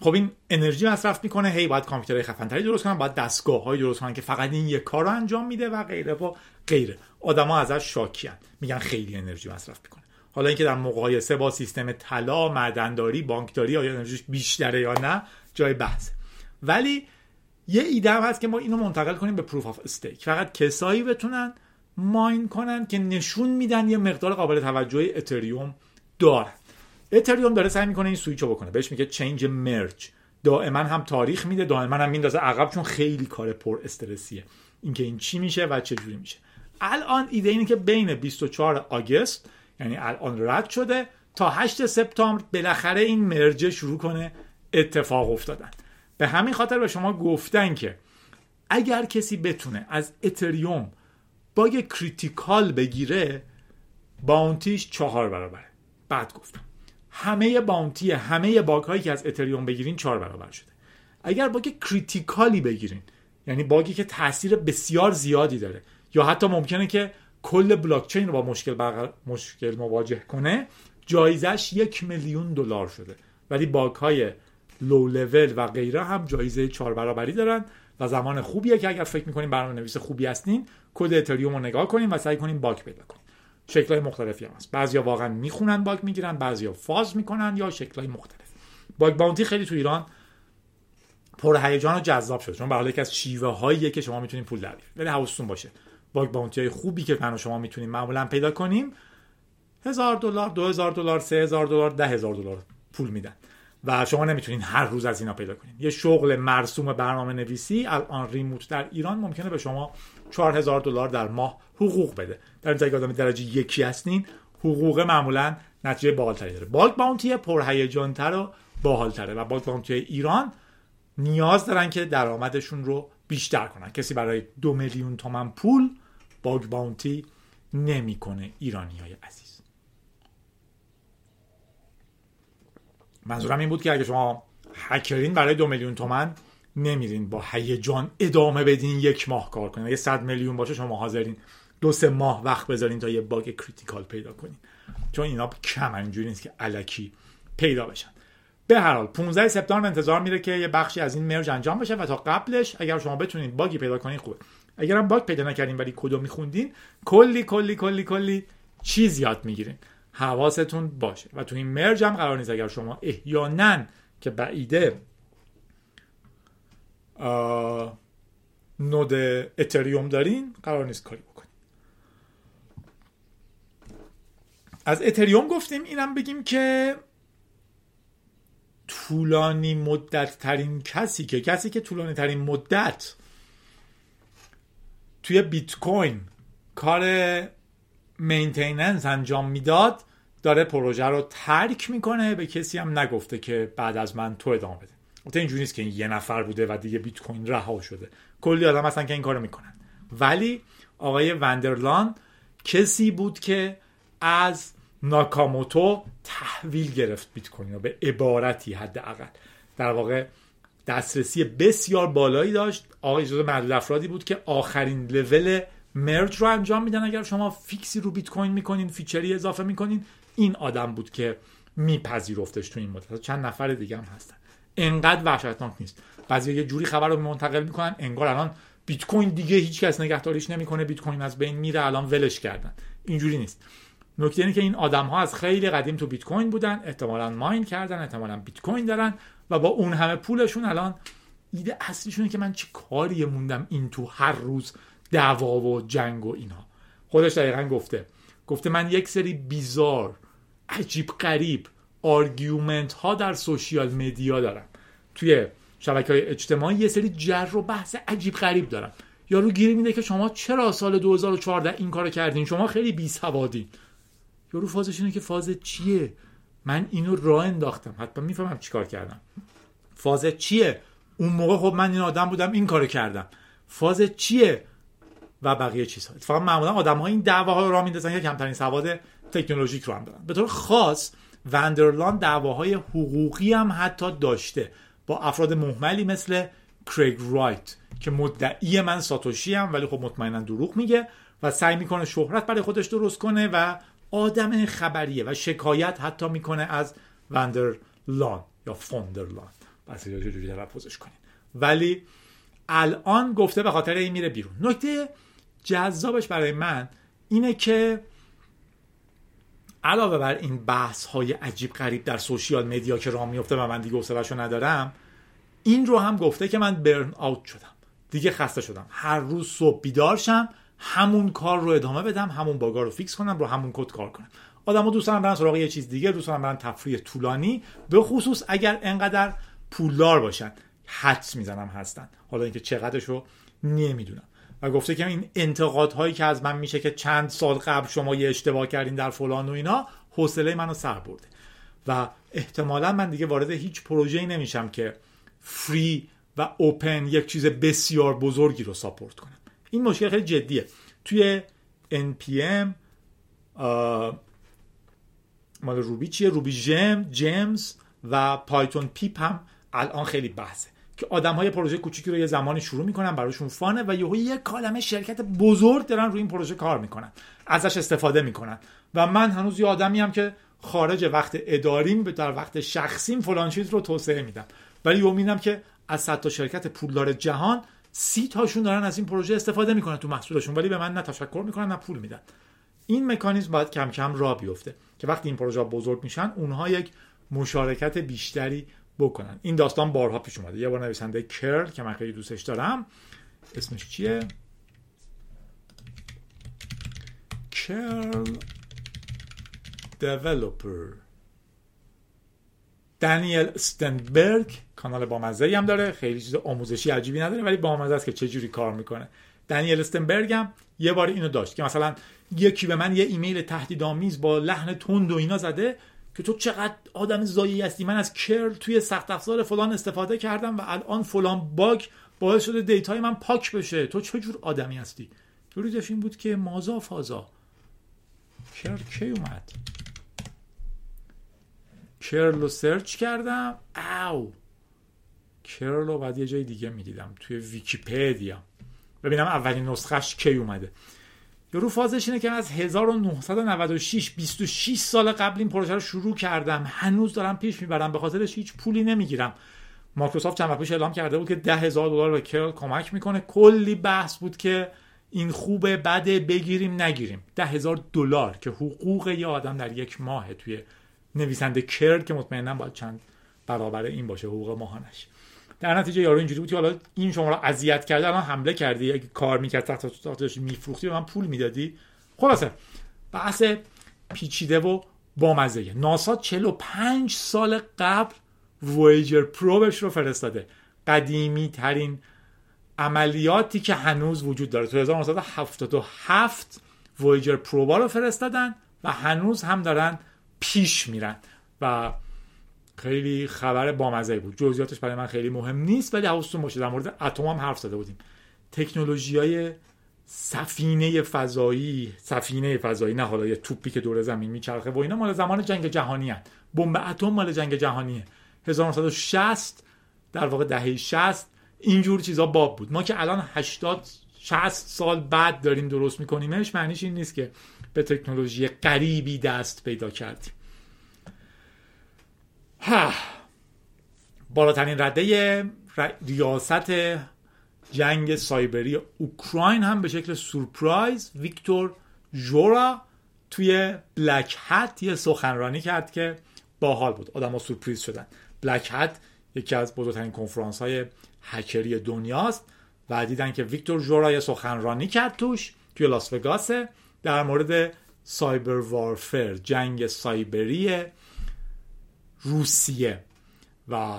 خب این انرژی مصرف می‌کنه هی باید کامپیوترهای خفنتری درست کنن باید دستگاه های درست کنن که فقط این یک کار رو انجام میده و غیره و غیره. آدما ازش شاکیان. میگن خیلی انرژی مصرف می‌کنه. حالا اینکه در مقایسه با سیستم طلا معدنداری بانکداری آیا انرژیش بیشتره یا نه جای بحثه. ولی یه ایده هم هست که ما اینو منتقل کنیم به proof of stake فقط کسایی بتونن mine کنن که نشون میدن یه مقدار قابل توجه اتریوم دارن. اتریوم داره سعی می‌کنه این سویچ رو بکنه. بهش میگه change merge دائما هم تاریخ میده دائما هم میندازه عقب چون خیلی کار پر استرسیه. اینکه این چی میشه و چه جوری میشه. الان ایده اینه که بین 24 August یعنی الان رد شده تا 8 سپتامبر بالاخره این merge ه شروع کنه اتفاق افتادن. به همین خاطر به شما گفتن که اگر کسی بتونه از اتریوم bug critical بگیره bounty ش چهار برابره. بعد گفتم همه bounty همه bug هایی که از اتریوم بگیرین چهار برابر شده. اگر bug critical ی بگیرین یعنی bug ی که تاثیر بسیار زیادی داره یا حتی ممکنه که کل بلاک چین رو با مشکل مشکل مواجه کنه جایزش یک میلیون دلار شده. ولی باگ های لو لول و غیره هم جایزه چهار برابری دارن و زمان خوبیه که اگر فکر می‌کنین برنامه نویس خوبی هستین کد اتریوم رو نگاه کنین و سعی کنین باگ پیدا کنین. شکلهای مختلفی هم هست. بعضیا واقعا می‌خونن باگ می‌گیرن بعضیا fuzz می‌کنن یا شکلهای مختلف. bug bounty خیلی تو ایران پر هیجان و جذاب شد چون به یکی از شیوه هاییه که شما می‌تونید پول در ولی حواستون باشه. باگ باونتی های خوبی که من شما می‌تونیم معمولا پیدا کنیم هزار دلار دو هزار دلار سه هزار دلار ده هزار دلار پول میدن. و شما نمی‌تونین هر روز از اینا پیدا کنین. یه شغل مرسوم برنامه نویسی الان ریموت در ایران ممکنه به شما 4000 دلار در ماه حقوق بده. در اینجا آدم درجه یکی هستین حقوق معمولا نتیجه باحالتری داره. بالک باونتی پرهیجانتر و باحالتره و بالک باونتی ایران نیاز دارن که درآمدشون رو بیشتر کنن. کسی برای دو میلیون تومن پول bug bounty نمی‌کنه ایرانی های عزیز. منظورم این بود که اگه شما هکرین برای دو میلیون تومن نمیرین با هیجان ادامه بدین یک ماه کار کنین. اگه صد میلیون باشه شما حاضرین دو سه ماه وقت بذارین تا یه باگ critical پیدا کنین. چون اینا کم اینجوری نیست که الکی پیدا بشن. به هر حال 15 سپتامبر انتظار میره که یه بخشی از این مرج انجام بشه و تا قبلش اگر شما بتونین باگی پیدا کنین خوبه. اگر هم باگ پیدا نکردین ولی کدو میخوندین کلی کلی کلی کلی چیز یاد می‌گیرین. حواستون باشه. و تو این مرج هم قرار نیست اگر شما احیانا که بعیده نود اتریوم دارین قرار نیست کاری بکنیم از اتریوم گفتیم اینم بگیم که طولانی مدت ترین کسی که کسی که طولانی ترین مدت توی بیت کوین کار maintenance انجام می‌داد داره پروژه رو ترک می‌کنه به کسی هم نگفته که بعد از من تو ادامه بده. البته اینجوری نیست که این یه نفر بوده و دیگه بیت کوین رها شده. کلی آدم هستن که این کارو می‌کنن. ولی آقای وندرلان کسی بود که از ناکاموتو تحویل گرفت بیت کوین رو به عبارتی حداقل. در واقع دسترسی بسیار بالایی داشت. آقای جزو معدود افرادی بود که آخرین level merge رو انجام میدن. اگر شما fix ی رو بیت کوین می‌کنین feature ی اضافه می‌کنین این آدم بود که میپذیرفتش تو این مدت. چند نفر دیگه هم هستن. انقدر وحشتناک نیست. بعضی یه جوری خبر رو منتقل می‌کنن انگار الان بیت کوین دیگه هیچ کس نگهداریش نمی‌کنه بیت کوین از بین میره الان ولش کردن. اینجوری نیست. نکته اینه که این آدم ها از خیلی قدیم تو بیت کوین بودن احتمالا ماین کردن احتمالا بیت کوین دارن و با اون همه پولشون الان ایده اصلیشونه که من چه کاری موندم این تو هر روز دعوا و جنگ و اینها. خودش دقیقا گفته. گفته من یک سری بیزار عجیب قریب argument ها در social media دارم توی شبکه های اجتماعی یه سری جر و بحث عجیب غریب دارم یارو گیری میده که شما چرا سال 2014 این کارو کردین؟ شما خیلی بی سوادین یارو فازش اینه که فاز چیه؟ من اینو راه انداختم. حتما می‌فهمم چیکار کردم. فاز چیه؟ اون موقع خب من این آدم بودم این کارو کردم. فاز چیه؟ و بقیه چیزها. فقط معمولا آدم ها این دعواها رو راه میندازن. که کمترین سواد تکنولوژیک رو هم دارن. به طور خاص وندرلان دعواهای حقوقی هم حتی داشته. با افراد محملی مثل کریگ رایت که مدعی من ساتوشی هم ولی خب مطمئنا دروغ میگه و سعی می‌کنه شهرت برای خودش درست کنه و آدم خبریه و شکایت حتی می‌کنه از وندرلان یا فوندرلان بس جوری تلفظش کنین ولی الان گفته به خاطر این میره بیرون. نکته جذابش برای من اینه که علاوه بر این بحث های عجیب غریب در social media که راه میفته و من دیگه حوصله‌شو ندارم این رو هم گفته که من burn out شدم. دیگه خسته شدم. هر روز صبح بیدار شم همون کار رو ادامه بدم همون باگا رو fix کنم رو همون کد کار کنم. آدمو دوست دارن برن سراغ یه چیز دیگه دوست دارن برن تفریح طولانی به خصوص اگر انقدر پولدار باشن. حدس می‌زنم هستن. حالا اینکه چقدرش رو نمی‌دونم. و گفته که این انتقادهایی که از من میشه که چند سال قبل شما یه اشتباه کردین در فلان و اینا حوصله منو سر برده. و احتمالا من دیگه وارد هیچ پروژه‌ای نمیشم که فری و اوپن یک چیز بسیار بزرگی رو ساپورت کنم. این مشکل خیلی جدیه. توی npm مال روبی چیه؟ روبی جم جیمز و پایتون پیپ هم الان خیلی بحثه. که آدم های پروژه کوچیکی رو یه زمانی شروع می‌کنن براشون فانه و یهو یه کالمه شرکت بزرگ دارن روی این پروژه کار می‌کنن. ازش استفاده می‌کنن. و من هنوز یه آدمی هم که خارج وقت اداریم به در وقت شخصیم فلان چیز رو توسعه میدم. ولی یومینم که از صد تا شرکت پولدار جهان سی تاشون دارن از این پروژه استفاده می‌کنن تو محصولشون ولی به من نه تشکر می‌کنن نه پول میدن. این مکانیزم باید کم کم را بیفته که وقتی این پروژه بزرگ میشن اونها یک مشارکت بیشتری بکنن. این داستان بارها پیش اومده. یه بار نویسنده کرل که من خیلی دوستش دارم. اسمش چیه؟ کرل دیولوپر. دانیل استنبرگ کانال بامزه هم داره. خیلی چیز آموزشی عجیبی نداره ولی بامزه است که چه جوری کار می‌کنه. دانیل استنبرگ هم یه بار اینو داشت که مثلا یکی به من یه ایمیل تهدیدآمیز با لحن تند و اینا زده. که تو چقدر آدم زایی هستی. من از کرل توی سخت افزار فلان استفاده کردم و الان فلان باگ باعث شده دیتای من پاک بشه. تو چه جور آدمی هستی؟ جوریش این بود که مازا فازا. کرل کی اومد؟ کرل رو سرچ کردم. او کرل رو بعد یه جای دیگه می‌دیدم. توی ویکیپدیا ببینم اولین نسخهش کی اومده. یارو فازش اینه که از 1996 26 سال قبل این پروژه رو شروع کردم. هنوز دارم پیش می‌برم. به خاطرش هیچ پولی نمی‌گیرم. مایکروسافت چند وقت اعلام کرده بود که ده هزار دلار به کرل کمک می‌کنه. کلی بحث بود که این خوبه بده بگیریم نگیریم. ده هزار دلار که حقوق یه آدم در یک ماه توی نویسنده کرل که مطمئنا باید چند برابر این باشه حقوق ماهانش. در نتیجه یارو اینجوری بود که حالا این شما رو اذیت کرده الان حمله کردی. اگه کار می‌کرد تحت تحتش میفروختی به من پول می‌دادی. خلاصه بحث پیچیده و بامزه. ناسا 45 سال قبل وویجر پروبش رو فرستاده. قدیمی ترین عملیاتی که هنوز وجود داره. تو 1977 وویجر پروبا رو فرستادن و هنوز هم دارن پیش میرن و خیلی خبر بامزه بود. جزئیاتش برای من خیلی مهم نیست ولی حواستون باشه در مورد اتم هم حرف زده بودیم. تکنولوژی های سفینه فضایی سفینه فضایی نه حالا یه توپی که دور زمین میچرخه و اینا مال زمان جنگ جهانی هست بمب اتم مال جنگ جهانیه. 1960 در واقع دهه 60 اینجور چیزا باب بود. ما که الان 80 60 سال بعد داریم درست میکنیمش معنیش این نیست که به تکنولوژی قریبی دست پیدا کردیم. ها. بالاترین رده ریاست جنگ سایبری اوکراین هم به شکل سورپرایز ویکتور جورا توی بلک هت یه سخنرانی کرد که باحال بود. آدم ها سورپریز شدن. بلک هت یکی از بزرگترین کنفرانس های هکری دنیاست و دیدن که ویکتور جورا یه سخنرانی کرد توش توی لاس وگاسه در مورد سایبر وارفر جنگ سایبری روسیه. و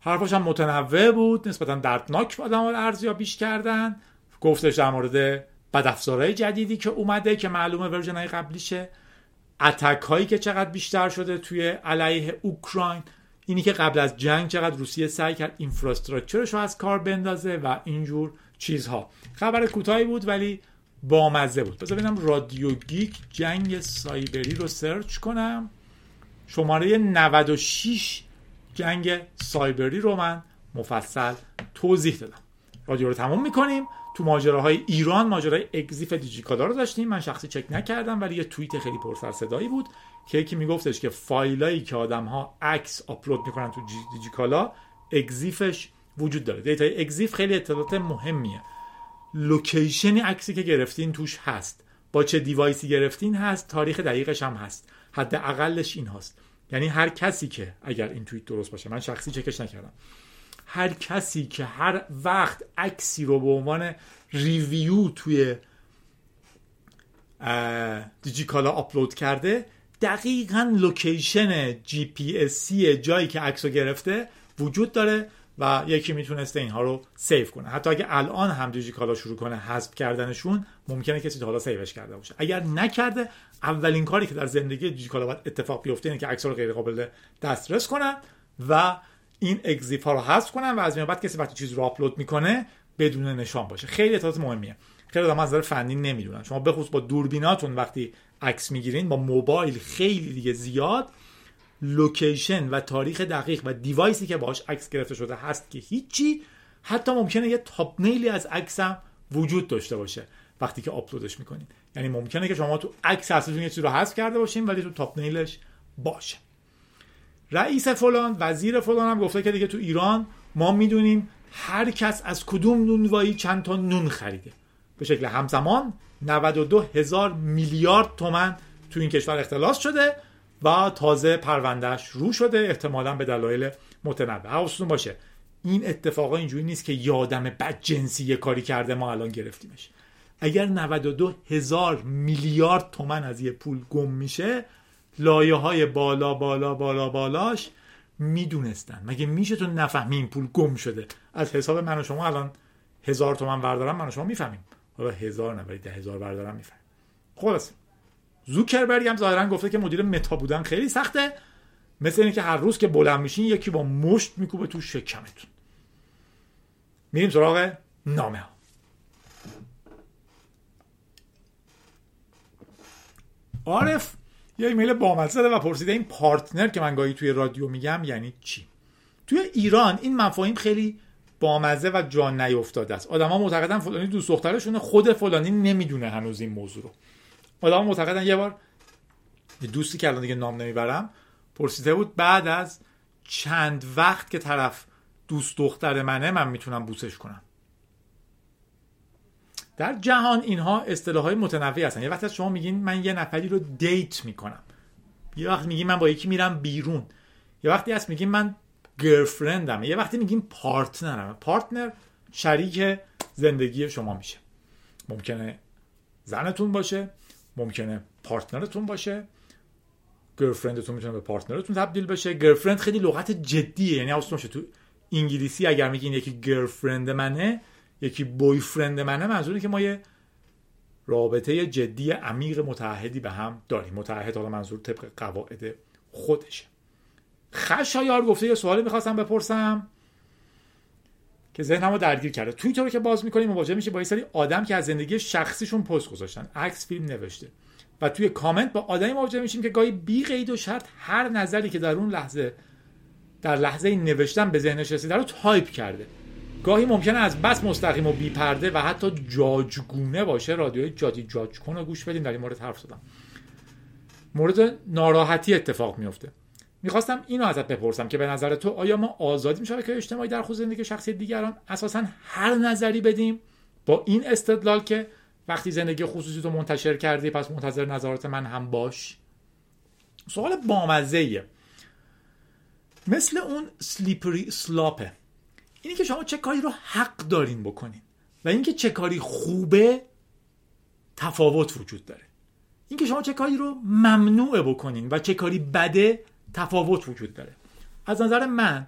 حرفاش هم متنوع بود نسبتا دردناک آدم ارزیابیش کردن. گفتش در مورد بدافزارهای جدیدی که اومده که معلومه ورژن های قبلیشه. اتک هایی که چقدر بیشتر شده توی علیه اوکراین. اینی که قبل از جنگ چقدر روسیه سعی کرد infrastructure ش رو از کار بندازه و اینجور چیزها. خبر کوتاهی بود ولی بامزه بود. بذار ببینم رادیو گیک جنگ سایبری رو search کنم. شماره 96 جنگ سایبری رو من مفصل توضیح دادم. رادیو رو تموم می‌کنیم. تو ماجراهای ایران ماجرای EXIF دیجیکالا رو داشتیم. من شخصی چک نکردم ولی یه توییت خیلی پرسر صدایی بود که یکی میگفتش که فایلایی که آدم ها عکس آپلود می‌کنن تو دیجیکالا EXIF ش وجود داره. data ی EXIF خیلی اطلاعات مهمیه. location عکسی که گرفتین توش هست. با چه device ی گرفتین هست. تاریخ دقیقش هم هست. حد اقلش این هست یعنی هر کسی که اگر این توییت درست باشه من شخصی چکش نکردم. هر کسی که هر وقت عکسی رو به عنوان review توی دیجیکالا آپلود کرده دقیقا location GPS جایی که عکس رو گرفته وجود داره. و یکی می‌تونسته اینها رو save کنه. حتی اگه الان هم دیجیکالا شروع کنه حذف کردنشون ممکنه کسی تا حالا save ش کرده باشه. اگر نکرده اولین کاری که در زندگی دیجیکالا باید اتفاق بیفته اینه که عکس رو غیر قابل دسترس کنن و این EXIF ها رو حذف کنن و از بعد کسی وقتی چیز رو آپلود می‌کنه بدون نشان باشه. خیلی اطلاعات مهمیه. خیلی آدم از نظر فنی نمی‌دونن. شما بخصوص با دوربیناتون وقتی عکس می‌گیرین با موبایل خیلی دیگه زیاد location و تاریخ دقیق و device ی که باهاش عکس گرفته شده هست که هیچی حتی ممکنه یه thumbnail ی از عکسم وجود داشته باشه وقتی که آپلودش می‌کنین یعنی ممکنه که شما تو عکس اصلیتون یه چیزی رو حذف کرده باشین ولی تو thumbnail ش باشه. رئیس فلان وزیر فلان هم گفته که دیگه تو ایران ما می‌دونیم هر کس از کدوم نونوایی چند تا نون خریده. به شکل همزمان 92 هزار میلیارد تومن تو این کشور اختلاس شده. و تازه پروندهش رو شده احتمالا به دلایل متنوع. حواستون باشه. این اتفاقا اینجوری نیست که یادم بد جنسی یه کاری کرده ما الان گرفتیمش. اگر 92 هزار میلیارد تومن از یه پول گم میشه لایه های بالا بالا بالا بالاش می‌دونستن. مگه میشه تو نفهمی این پول گم شده؟ از حساب من و شما الان هزار تومن بردارم من و شما می‌فهمیم. حالا هزار نه ده هزار بردارم می‌فهمیم. خلاص زوکربرگ هم ظاهرا گفته که مدیر متا بودن خیلی سخته. مثل اینکه هر روز که بلند میشین یکی با مشت میکوبه تو شکمتون. میریم سراغ نامه ها. عارف یه ایمیل بامزه و پرسیده این پارتنر که من گاهی توی رادیو میگم یعنی چی؟ توی ایران این مفاهیم خیلی بامزه و جان نیفتاده است. آدما معتقدن فلانی دوست دخترشونه خود فلانی نمی‌دونه هنوز این موضوع رو. آدم معتقدن یه بار دوستی که الان دیگه نام نمی‌برم پرسیده بود بعد از چند وقت که طرف دوست دختر منه من می‌تونم بوسش کنم. در جهان اینها اصطلاح های متنوعی هستن. یه وقت از شما میگین من یه نفری رو date می‌کنم. یه وقت میگین من با یکی میرم بیرون. یه وقتی هست میگین من girlfriend م یه وقتی میگین partner م partner شریک زندگی شما میشه. ممکنه زنتون باشه ممکنه partner تون باشه girlfriend تون می‌تونه به partner تون تبدیل بشه. girlfriend خیلی لغت جدیه یعنی حواستون باشه تو انگلیسی اگر میگین یکی گرفرند منه یکی بویفرند منه منظوری که ما یه رابطه جدی عمیق متحدی به هم داریم. متحد حالا منظور طبق قواعد خودشه. خشایار گفته یه سوالی می‌خواستم بپرسم. که ذهنمو درگیر کرده. توییتر رو که باز می‌کنیم مواجه میشه با یه سری آدم که از زندگی شخصیشون پست گذاشتن. عکس فیلم نوشته. و توی کامنت با آدمی مواجه میشیم که گاهی بی قید و شرط هر نظری که در اون لحظه در لحظه نوشتن به ذهنش رسیده رو تایپ کرده. گاهی ممکنه از بس مستقیم و بی پرده و حتی جاجگونه باشه. رادیوی جادی جاج کن رو گوش بدیم در این مورد حرف زدم. مورد ناراحتی اتفاق میفته می‌خواستم اینو ازت بپرسم که به نظر تو آیا ما آزادی میشه که اجتماعی در خود زندگی شخصی دیگران اساسا هر نظری بدیم با این استدلال که وقتی زندگی خصوصی تو منتشر کردی پس منتظر نظرات من هم باش؟ سوال بامزه مثل اون سلیپری سلاپه اینی که شما چه کاری رو حق دارین بکنین و اینکه چه کاری خوبه تفاوت وجود داره. اینکه شما چه کاری رو ممنوع بکنین و چه کاری بده تفاوت وجود داره. از نظر من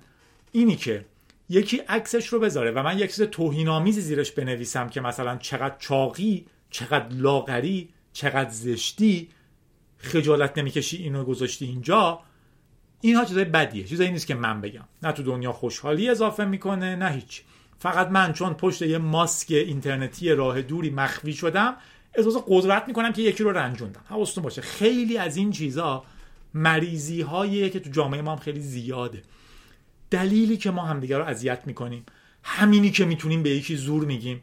اینی که یکی عکسش رو بذاره و من یک چیز توهینآمیزی زیرش بنویسم که مثلا چقدر چاقی چقدر لاغری چقدر زشتی خجالت نمی‌کشی اینو گذاشتی اینجا اینها چیزای بدیه. چیزایی نیست که من بگم. نه تو دنیا خوشحالی اضافه می‌کنه نه هیچ. فقط من چون پشت یه ماسک اینترنتی راه دوری مخفی شدم احساس قدرت می‌کنم که یکی رو رنجوندم. حواستون باشه خیلی از این چیزا مریضی هایی که تو جامعه ما هم خیلی زیاده. دلیلی که ما همدیگه رو اذیت می‌کنیم. همینی که می‌تونیم به یکی زور میگیم.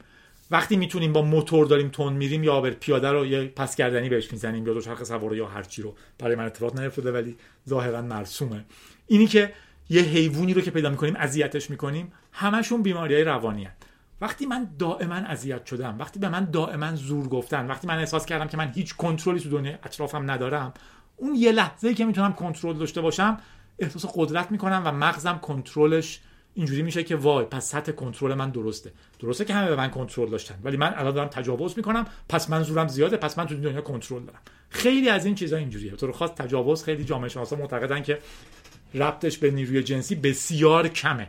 وقتی می‌تونیم با موتور داریم تون میریم یا بر پیاده رو یه پس گردنی بهش می‌زنیم یا دوچرخه سوار یا هرچی رو. برای من اتفاق نیفتاده ولی ظاهرا مرسومه. اینی که یه حیوانی رو که پیدا می‌کنیم اذیتش می‌کنیم همشون بیماری های روانی هست. وقتی من دائما اذیت شدم وقتی به من دائما زور گفتن وقتی من احساس کردم که من هیچ کنترلی تو دنیا اطرافم ندارم اون یه لحظه که می‌تونم کنترل داشته باشم احساس قدرت می‌کنم و مغزم کنترلش اینجوری میشه که وای پس سطح کنترل من درسته. درسته که همه به من کنترل داشتن ولی من الان دارم تجاوز می‌کنم پس من زورم زیاده پس من تو دنیا کنترل دارم. خیلی از این چیزا اینجوریه. تو رو خاص تجاوز خیلی جامعه شناسا معتقدن که ربطش به نیروی جنسی بسیار کمه.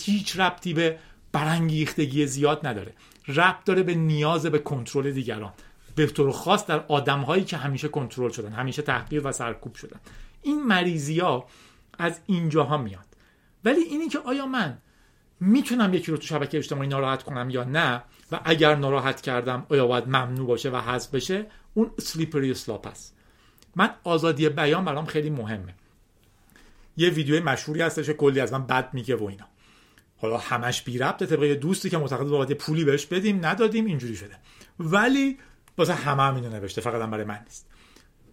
هیچ ربطی به برانگیختگی زیاد نداره. ربط داره به نیاز به کنترل دیگران. به طور خاص در آدم هایی که همیشه کنترل شدن همیشه تحقیر و سرکوب شدن. این مریضی ها از اینجاها میاد. ولی اینی که آیا من می‌تونم یکی رو تو شبکه اجتماعی ناراحت کنم یا نه؟ و اگر ناراحت کردم آیا باید ممنوع باشه و حذف بشه؟ اون slippery slope است. من آزادی بیان برام خیلی مهمه. یه ویدیو مشهوری هستش کلی از من بد میگه و اینا. حالا همش بی ربطه طبق دوستی که معتقد باید پولی بهش بدیم ندادیم اینجوری شده. ولی واسه همه هم اینو نوشته فقط هم برای من نیست.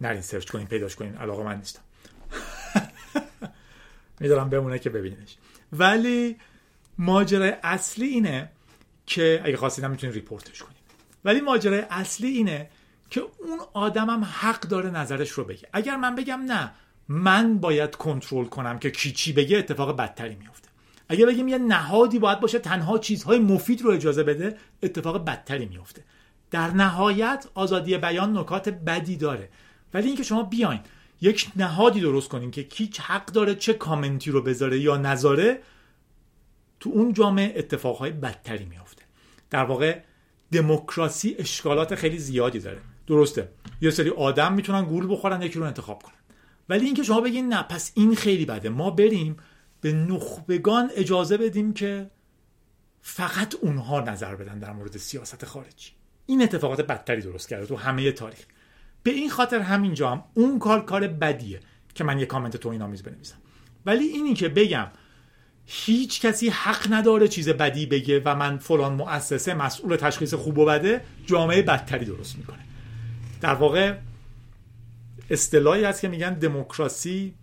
نرین search کنین پیداش کنین علاقه من نیستم میدارم بمونه که ببینینش. ولی ماجرای اصلی اینه که اگه خواستید می‌تونید ریپورتش کنید ولی ماجرای اصلی اینه که اون آدمم حق داره نظرش رو بگه. اگر من بگم نه من باید کنترل کنم که کی چی بگه اتفاق بدتری میفته اگر بگیم یه نهادی باید باشه تنها چیزهای مفید رو اجازه بده اتفاق بدتری میفته در نهایت آزادی بیان نکات بدی داره. ولی اینکه شما بیاین یک نهادی درست کنین که کی حق داره چه کامنتی رو بذاره یا نذاره تو اون جامعه اتفاقهای بدتری میافته. در واقع دموکراسی اشکالات خیلی زیادی داره. درسته یه سری آدم می‌تونن گول بخورن یکی رو انتخاب کنن. ولی اینکه شما بگین نه پس این خیلی بده. ما بریم به نخبگان اجازه بدیم که فقط اونها نظر بدن در مورد سیاست خارجی. این اتفاقات بدتری درست کرده تو همه تاریخ. به این خاطر همینجا هم اون کار کار بدیه که من یه کامنت تو آمیز بنویسم. ولی اینی که بگم هیچ کسی حق نداره چیز بدی بگه و من فلان مؤسسه مسئول تشخیص خوب و بده جامعه بدتری درست می‌کنه. در واقع اصطلاحی هست که میگن دموکراسی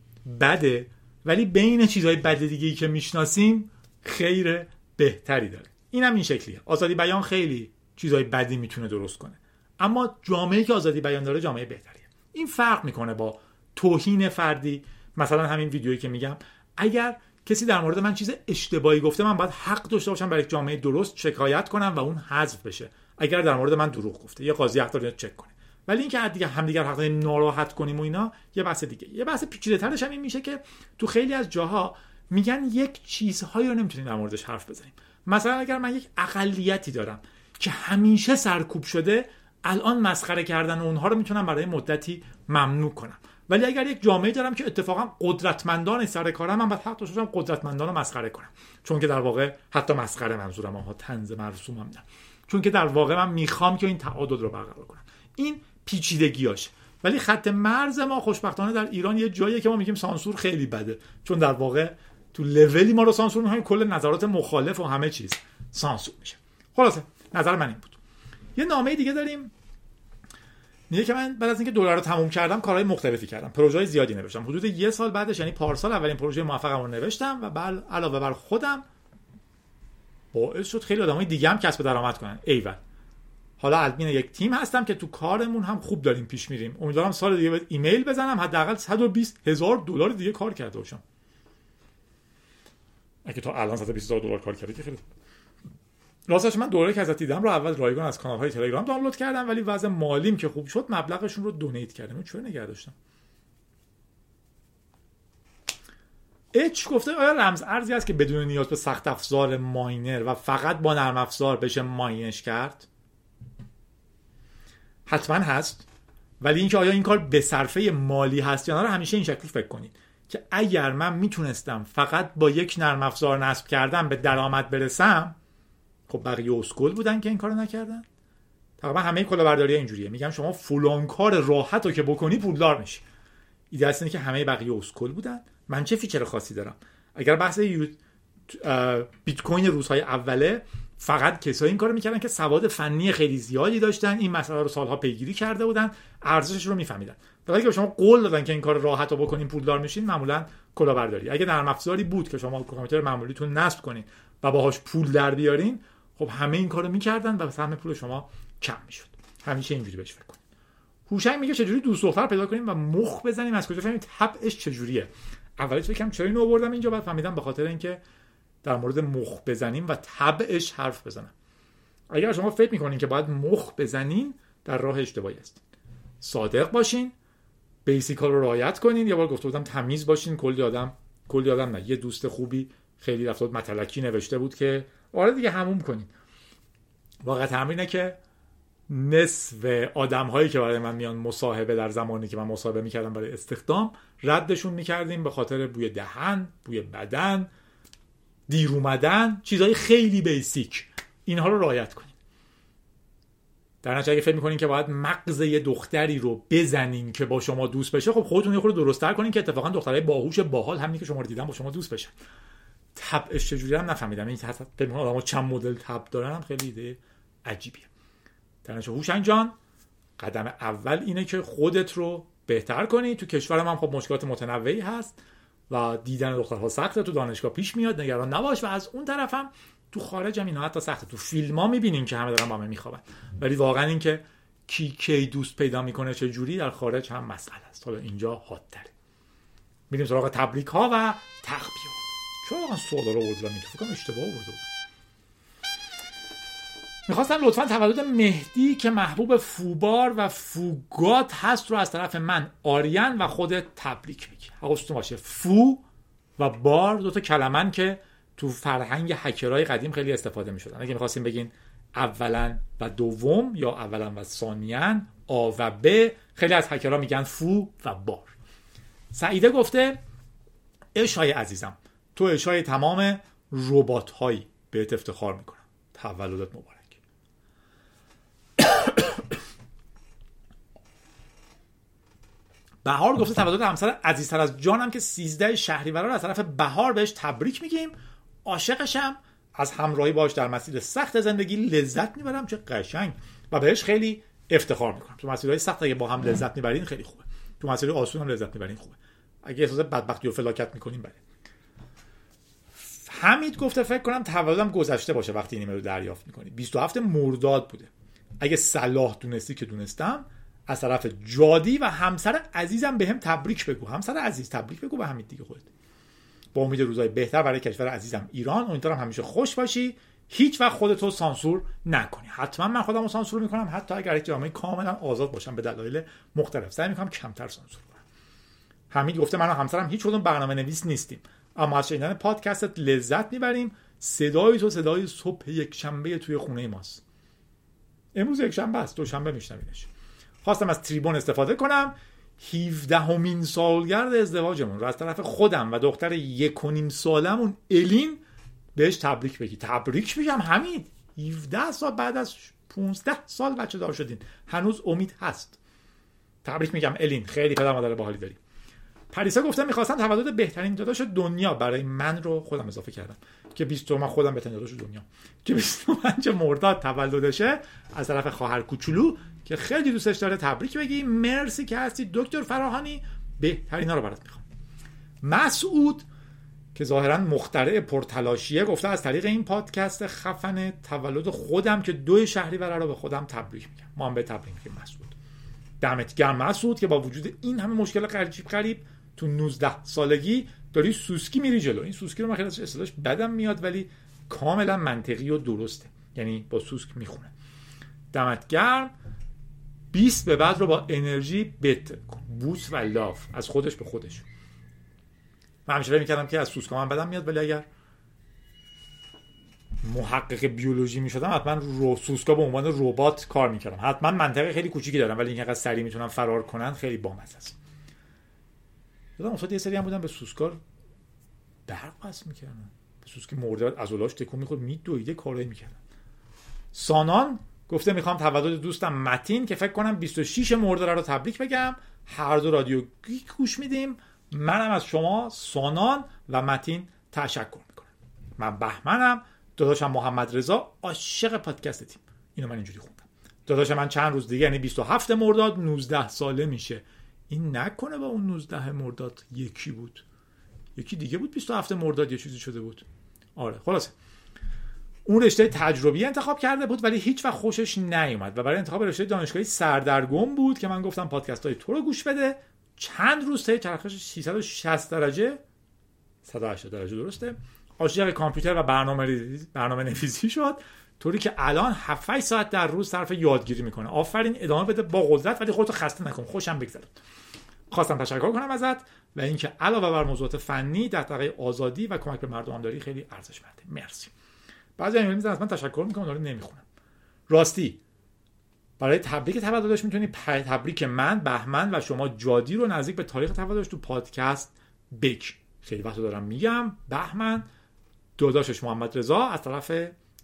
بده ولی بین چیزهای بد دیگه که می‌شناسیم خیر بهتری داره. این هم این شکلیه. آزادی بیان خیلی چیزهای بدی می‌تونه درست کنه. اما جامعه که آزادی بیان داره جامعه بهتریه. این فرق می‌کنه با توهین فردی. مثلا همین ویدیویی که میگم. اگر کسی در مورد من چیز اشتباهی گفته من باید حق داشته باشم برای جامعه درست شکایت کنم و اون حذف بشه. اگر در مورد من دروغ گفته یه قاضی حق داره چک کنه. ولی اینکه دیگه همدیگر حق داریم ناراحت کنیم و اینا یه بحث دیگه. یه بحث پیچیده ترش هم این میشه که تو خیلی از جاها میگن یک چیزهایی رو نمی‌تونیم در موردش حرف بزنیم. مثلا اگر من یک اقلیتی دارم. که همیشه سرکوب شده الان مسخره کردن اونها رو می‌تونم برای مدتی ممنوع کنم. ولی اگر یک جامعه دارم که اتفاقا قدرتمندان سر کارم من باید حق داشته قدرتمندان رو مسخره کنم. چون که در واقع حتی مسخره منظورم آنها تنز مرسومم نه. چون که در واقع من می‌خوام که این تعادل رو برقرار کنم. این پیچیدگیاشه ولی خط مرز ما خوشبختانه در ایران یه جاییه که ما میگیم سانسور خیلی بده. چون در واقع تو لولی ما رو سانسور می‌کنیم کل نظرات مخالف و همه چیز سانسور میشه. خلاصه نظر من این بود. یه نامه دیگه داریم. میگه که من بعد از اینکه دلار رو تموم کردم کارهای مختلفی کردم. پروژه زیادی نوشتم. حدود یه سال بعدش یعنی پارسال اولین پروژه موفقم رو نوشتم و بل علاوه بر خودم باعث شد خیلی آدمای دیگه هم کسب درآمد کنن. ایول. حالا ادمین یک تیم هستم که تو کارمون هم خوب داریم پیش میریم. امیدوارم سال دیگه ایمیل بزنم. حداقل 120 هزار دلار دیگه کار کرده باشم. اگه تا الان 120 هزار دلار کار کردی که خیلی راستش من دوره که ازت دیدم رو اول رایگان از کانال های تلگرام دانلود کردم ولی وضع مالیم که خوب شد مبلغشون رو دونیت کردم. چرا نگه داشتم؟ اچ گفته آیا رمز ارزی است که بدون نیاز به سخت افزار ماینر و فقط با نرم افزار بشه ماینش کرد؟ حتما هست. ولی اینکه آیا این کار به صرفه مالی هست یا نه همیشه این شکلی فکر کنید که اگر من می‌تونستم فقط با یک نرم افزار نصب کردم به درآمد برسم خب بقیه اسکل بودن که این کارو نکردن؟ تقریبا همه کلاهبرداری اینجوریه. میگم شما فلان کار راحت که بکنی پولدار میشی. ایده اینه که همه بقیه اسکل بودن. من چه feature خاصی دارم؟ اگر بحث بیت کوین روزهای اوله فقط کسایی این کارو می‌کردن که سواد فنی خیلی زیادی داشتن. این مسئله رو سالها پیگیری کرده بودن. ارزشش رو میفهمیدن. ولی که شما قول دادن که این کار راحت رو بکنین پولدار میشین معمولا کلاهبرداری. اگه نرم افزاری بود که شما کامپیوتر معمولیتون نصب کنین و باهاش پول در بیارین خب همه این کارو می‌کردن و سهم پول شما کم می‌شد. همیشه اینجوری بهش فکر کنید. هوشنگ میگه چجوری دوست دختر پیدا کنیم و مخ بزنیم؟ از کجا فهمیم طبعش چجوریه؟ اولش فکرم چرا اینو آوردم اینجا؟ بعد فهمیدم به خاطر اینکه در مورد مخ بزنیم و طبعش حرف بزنم. اگر شما فکر می‌کنین که باید مخ بزنین در راه اشتباهی است صادق باشین بیسیکال رو رعایت کنین. یه بار گفته بودم تمیز باشین. کلی آدم کلی آدم نه. یه دوست خوبی خیلی رفت متلکی نوشته بود که آره دیگه هموم کنین. واقعا تمرینه که نصف آدم هایی که برای من میان مصاحبه در زمانی که من مصاحبه می‌کردم برای استخدام ردشون می‌کردیم به خاطر بوی دهن بوی بدن دیر اومدن چیزهای خیلی بیسیک. اینها رو رعایت کنیم در نتیجه اگه فکر می‌کنین که باید مغز یه دختری رو بزنین که با شما دوست بشه خب خودتون یه خورده درستتر کنین که اتفاقا دخترای باهوش باحال همینی که شما رو دیدن با شما دوست بشن. تبعش چجوری هم نفهمیدم. این فکر آدم‌ها چند مدل تب دارن خیلی ایده عجیبیه. در هوشنگ جان قدم اول اینه که خودت رو بهتر کنی. تو کشور ما خب مشکلات متنوعی هست و دیدن دخترها سخته. تو دانشگاه پیش میاد نگران نباش. و از اون طرف هم تو خارج هم اینا حتی سخته. تو فیلم ها می‌بینیم که همه دارن با هم میخوابن. ولی واقعا اینکه کی کی دوست پیدا می‌کنه چه جوری در خارج هم مسئله است. حالا اینجا حاد تره. میریم سراغ تبریک ها و تخبیه چرا واقعا سوالا رو آوردم فکر اشتباه آورده می‌خواستم لطفا تولد مهدی که محبوب فوبار و فوگات هست رو از طرف من آریان و خودت تبریک میگی حواستون باشه. فو و بار دوتا کلمن که تو فرهنگ هکرهای قدیم خیلی استفاده می‌شدن. اگه می‌خواستیم بگین اولا و دوم یا اولا و ثانیان آ و ب خیلی از هکرها میگن فو و بار. سعیده گفته اشای عزیزم تو اشای تمام ربات هایی بهت افتخار می‌کنم. تولدت مبارک. بهار گفته تولد همسر عزیزتر از جانم که 13 شهریور رو از طرف بهار بهش تبریک میگیم. عاشقشم از همراهی باش در مسیر سخت زندگی لذت می‌برم. چه قشنگ. و بهش خیلی افتخار می‌کنم. تو مسیرهای سخت اگه با هم لذت می‌برین خیلی خوبه. تو مسیر آسون هم لذت می‌برین خوبه. اگه احساس بدبختی و فلاکت می‌کنین بله. حمید گفته فکر کنم تولدم گذشته باشه وقتی این رو دریافت می‌کنی. 27 مرداد بوده. اگه صلاح دونستی که دونستم از طرف جادی و همسر عزیزم به هم تبریک بگو. همسر عزیز تبریک بگو به همین دیگه خودت. با امید روزای بهتر برای کشور عزیزم ایران. امیدوارم همیشه خوش باشی. هیچ وقت خودتو سانسور نکنی. حتما من خودم رو سانسور می‌کنم. حتی اگر یک جامعه کاملا آزاد باشم به دلایل مختلف سعی می‌کنم کمتر سانسور کنم. حمید گفته من و همسرم هیچ کدوم برنامه نویس نیستیم. اما از شنیدن پادکستت لذت می‌بریم. صدای تو صدای صبح یک شنبه توی خونه ماست. امروز یک شنبه است دوشنبه میشنوینش. خواستم از تریبون استفاده کنم. 17 همین سالگرد ازدواجمون. رو از طرف خودم و دختر یک و نیم سالمون الین بهش تبریک بگی. تبریک میگم همین 17 سال بعد از 15 سال بچه دار شدین. هنوز امید هست. تبریک میگم الین. خیلی پدر مادر باحالی داری. پریسا گفته می‌خواستم تولد بهترین داداش دنیا برای من رو خودم اضافه کردم. که 20 من خودم بهترین داداش دنیا. که 25 مرداد تولدشه از طرف خواهر کوچولو که خیلی دوستش داره. تبریک بگی. مرسی که هستی. دکتر فراهانی بهترینا رو برات می‌خوام. مسعود که ظاهرا مخترع پرتلاشیه گفته از طریق این پادکست خفن تولد خودم که دو شهری رو به خودم تبریک میگم. ما هم به تبریک میگیم مسعود. دمت گرم مسعود که با وجود این همه مشکل قریب قریب تو 19 سالگی داری سوسکی میری جلو. این سوسکی رو من خیلی اصلاش بدم میاد ولی کاملا منطقی و درسته. یعنی با سوسک می‌خونه. دمت گرم. 20 به بعد رو با انرژی بت بوس و لاف. از خودش به خودش. من همیشه می‌کردم که از سوسکا من بدم میاد ولی اگر محقق بیولوژی می‌شدم حتما رو سوسکا به عنوان ربات کار می‌کردم. حتما منطقه خیلی کوچیکی دارم ولی اینکه سریع می‌تونن فرار کنن خیلی بامزه است. یادم افتاد یه سری هم بودن به سوسکار برق پس می‌کردن. به سوسکی مرده از اولاش تکون می‌خورد میدویده کارایی می‌کردن. سانان گفته می‌خوام تولد دوستم متین که فکر کنم 26 مرده رو تبریک بگم. هر دو رادیو گیک گوش میدیم. منم از شما سانان و متین تشکر می‌کنم. من بهمنم. داداشم محمد رضا عاشق پادکست تیم. اینو من اینجوری خوندم. داداش من چند روز دیگه یعنی 27 مرداد 19 ساله میشه. این نکنه با اون 19 مرداد یکی بود. یکی دیگه بود 27 مرداد یه چیزی شده بود. آره خلاصه. اون رشته تجربی انتخاب کرده بود ولی هیچ وقت خوشش نیومد. و برای انتخاب رشته دانشگاهی سردرگم بود که من گفتم پادکست های تو رو گوش بده. چند روز طی چرخش 360 درجه. 180 درجه درسته. عاشق کامپیوتر و برنامه برنامه نویسی شد. طوری که الان 7 ساعت در روز صرف یادگیری می‌کنه. آفرین ادامه بده با قدرت ولی خودتو خسته نکن. خوشم بگذره. خواستم تشکر کنم ازت و اینکه علاوه بر موضوعات فنی در دقیقه آزادی و کمک به مردم داری خیلی ارزشمنده. مرسی. بعضی ایمیل می‌زنن از من تشکر می‌کنم داره نمی‌خونم. راستی برای تبریک تولدش می‌تونی؟ تبریک من بهمن و شما جادی رو نزدیک به تاریخ تولدش تو پادکست بک. خیلی وقت دارم میگم. بهمن داداشش محمد رضا از طرف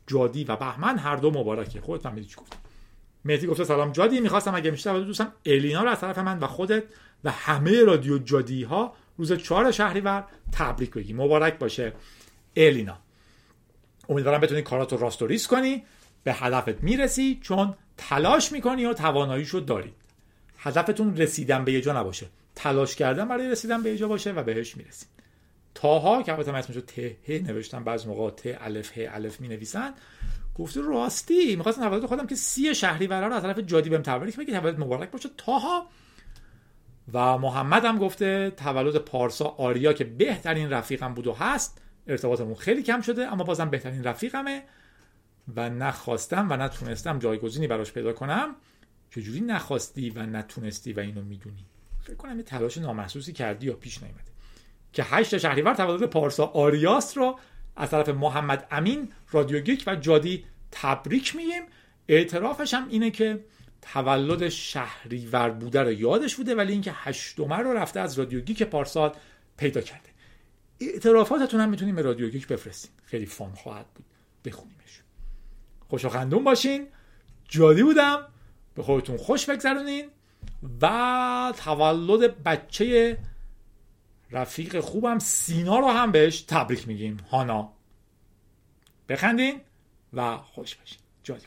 جادی و بهمن هر دو مبارکه. خودت هم چی گفتم مهدی گفته سلام جادی می‌خواستم اگه میشه تولد دوستم الینا رو از طرف من و خودت و همه رادیو جادی ها روز چهار شهریور تبریک بگی. مبارک باشه الینا. امیدوارم بتونی کاراتو راست و ریس کنی به هدفت می‌رسی چون تلاش می‌کنی و تواناییشو داری. هدفتون رسیدن به یه جا نباشه. تلاش کردن برای رسیدن به یه جا باشه و بهش می‌رسی. تاها که البته من اسمشو ته نوشتم بعضی موقع ت الف ه الف می نویسن گفته راستی می‌خواستم تولد خودم که سی شهری رو از طرف جادی بهم تبریک بگی تولد مبارک باشه. تاها و محمد هم گفته تولد پارسا آریا که بهترین رفیقم بود و هست. ارتباطمون خیلی کم شده اما بازم بهترین رفیقمه و نخواستم و نتونستم جایگزینی براش پیدا کنم. چجوری نخواستی و نتونستی و اینو می‌دونی؟ فکر کنم یه تلاش نامحسوسی کردی یا پیش نیومده. که هشت شهریور تولد پارسا آریاس رو از طرف محمد امین رادیو گیک و جادی تبریک میگیم. اعترافش هم اینه که تولد شهریور بوده رو یادش بوده ولی اینکه هشتمه رو رفته از رادیو گیک پارسال پیدا کرده. اعترافاتتون هم می‌تونیم به رادیو گیک بفرستین خیلی fun خواهد بود. بخونیمش. خوش خندون باشین. جادی بودم. به خودتون خوش بگذرونین. و تولد بچه رفیق خوبم سینا رو هم بهش تبریک میگیم. هانا. بخندین و خوش باشین. جادی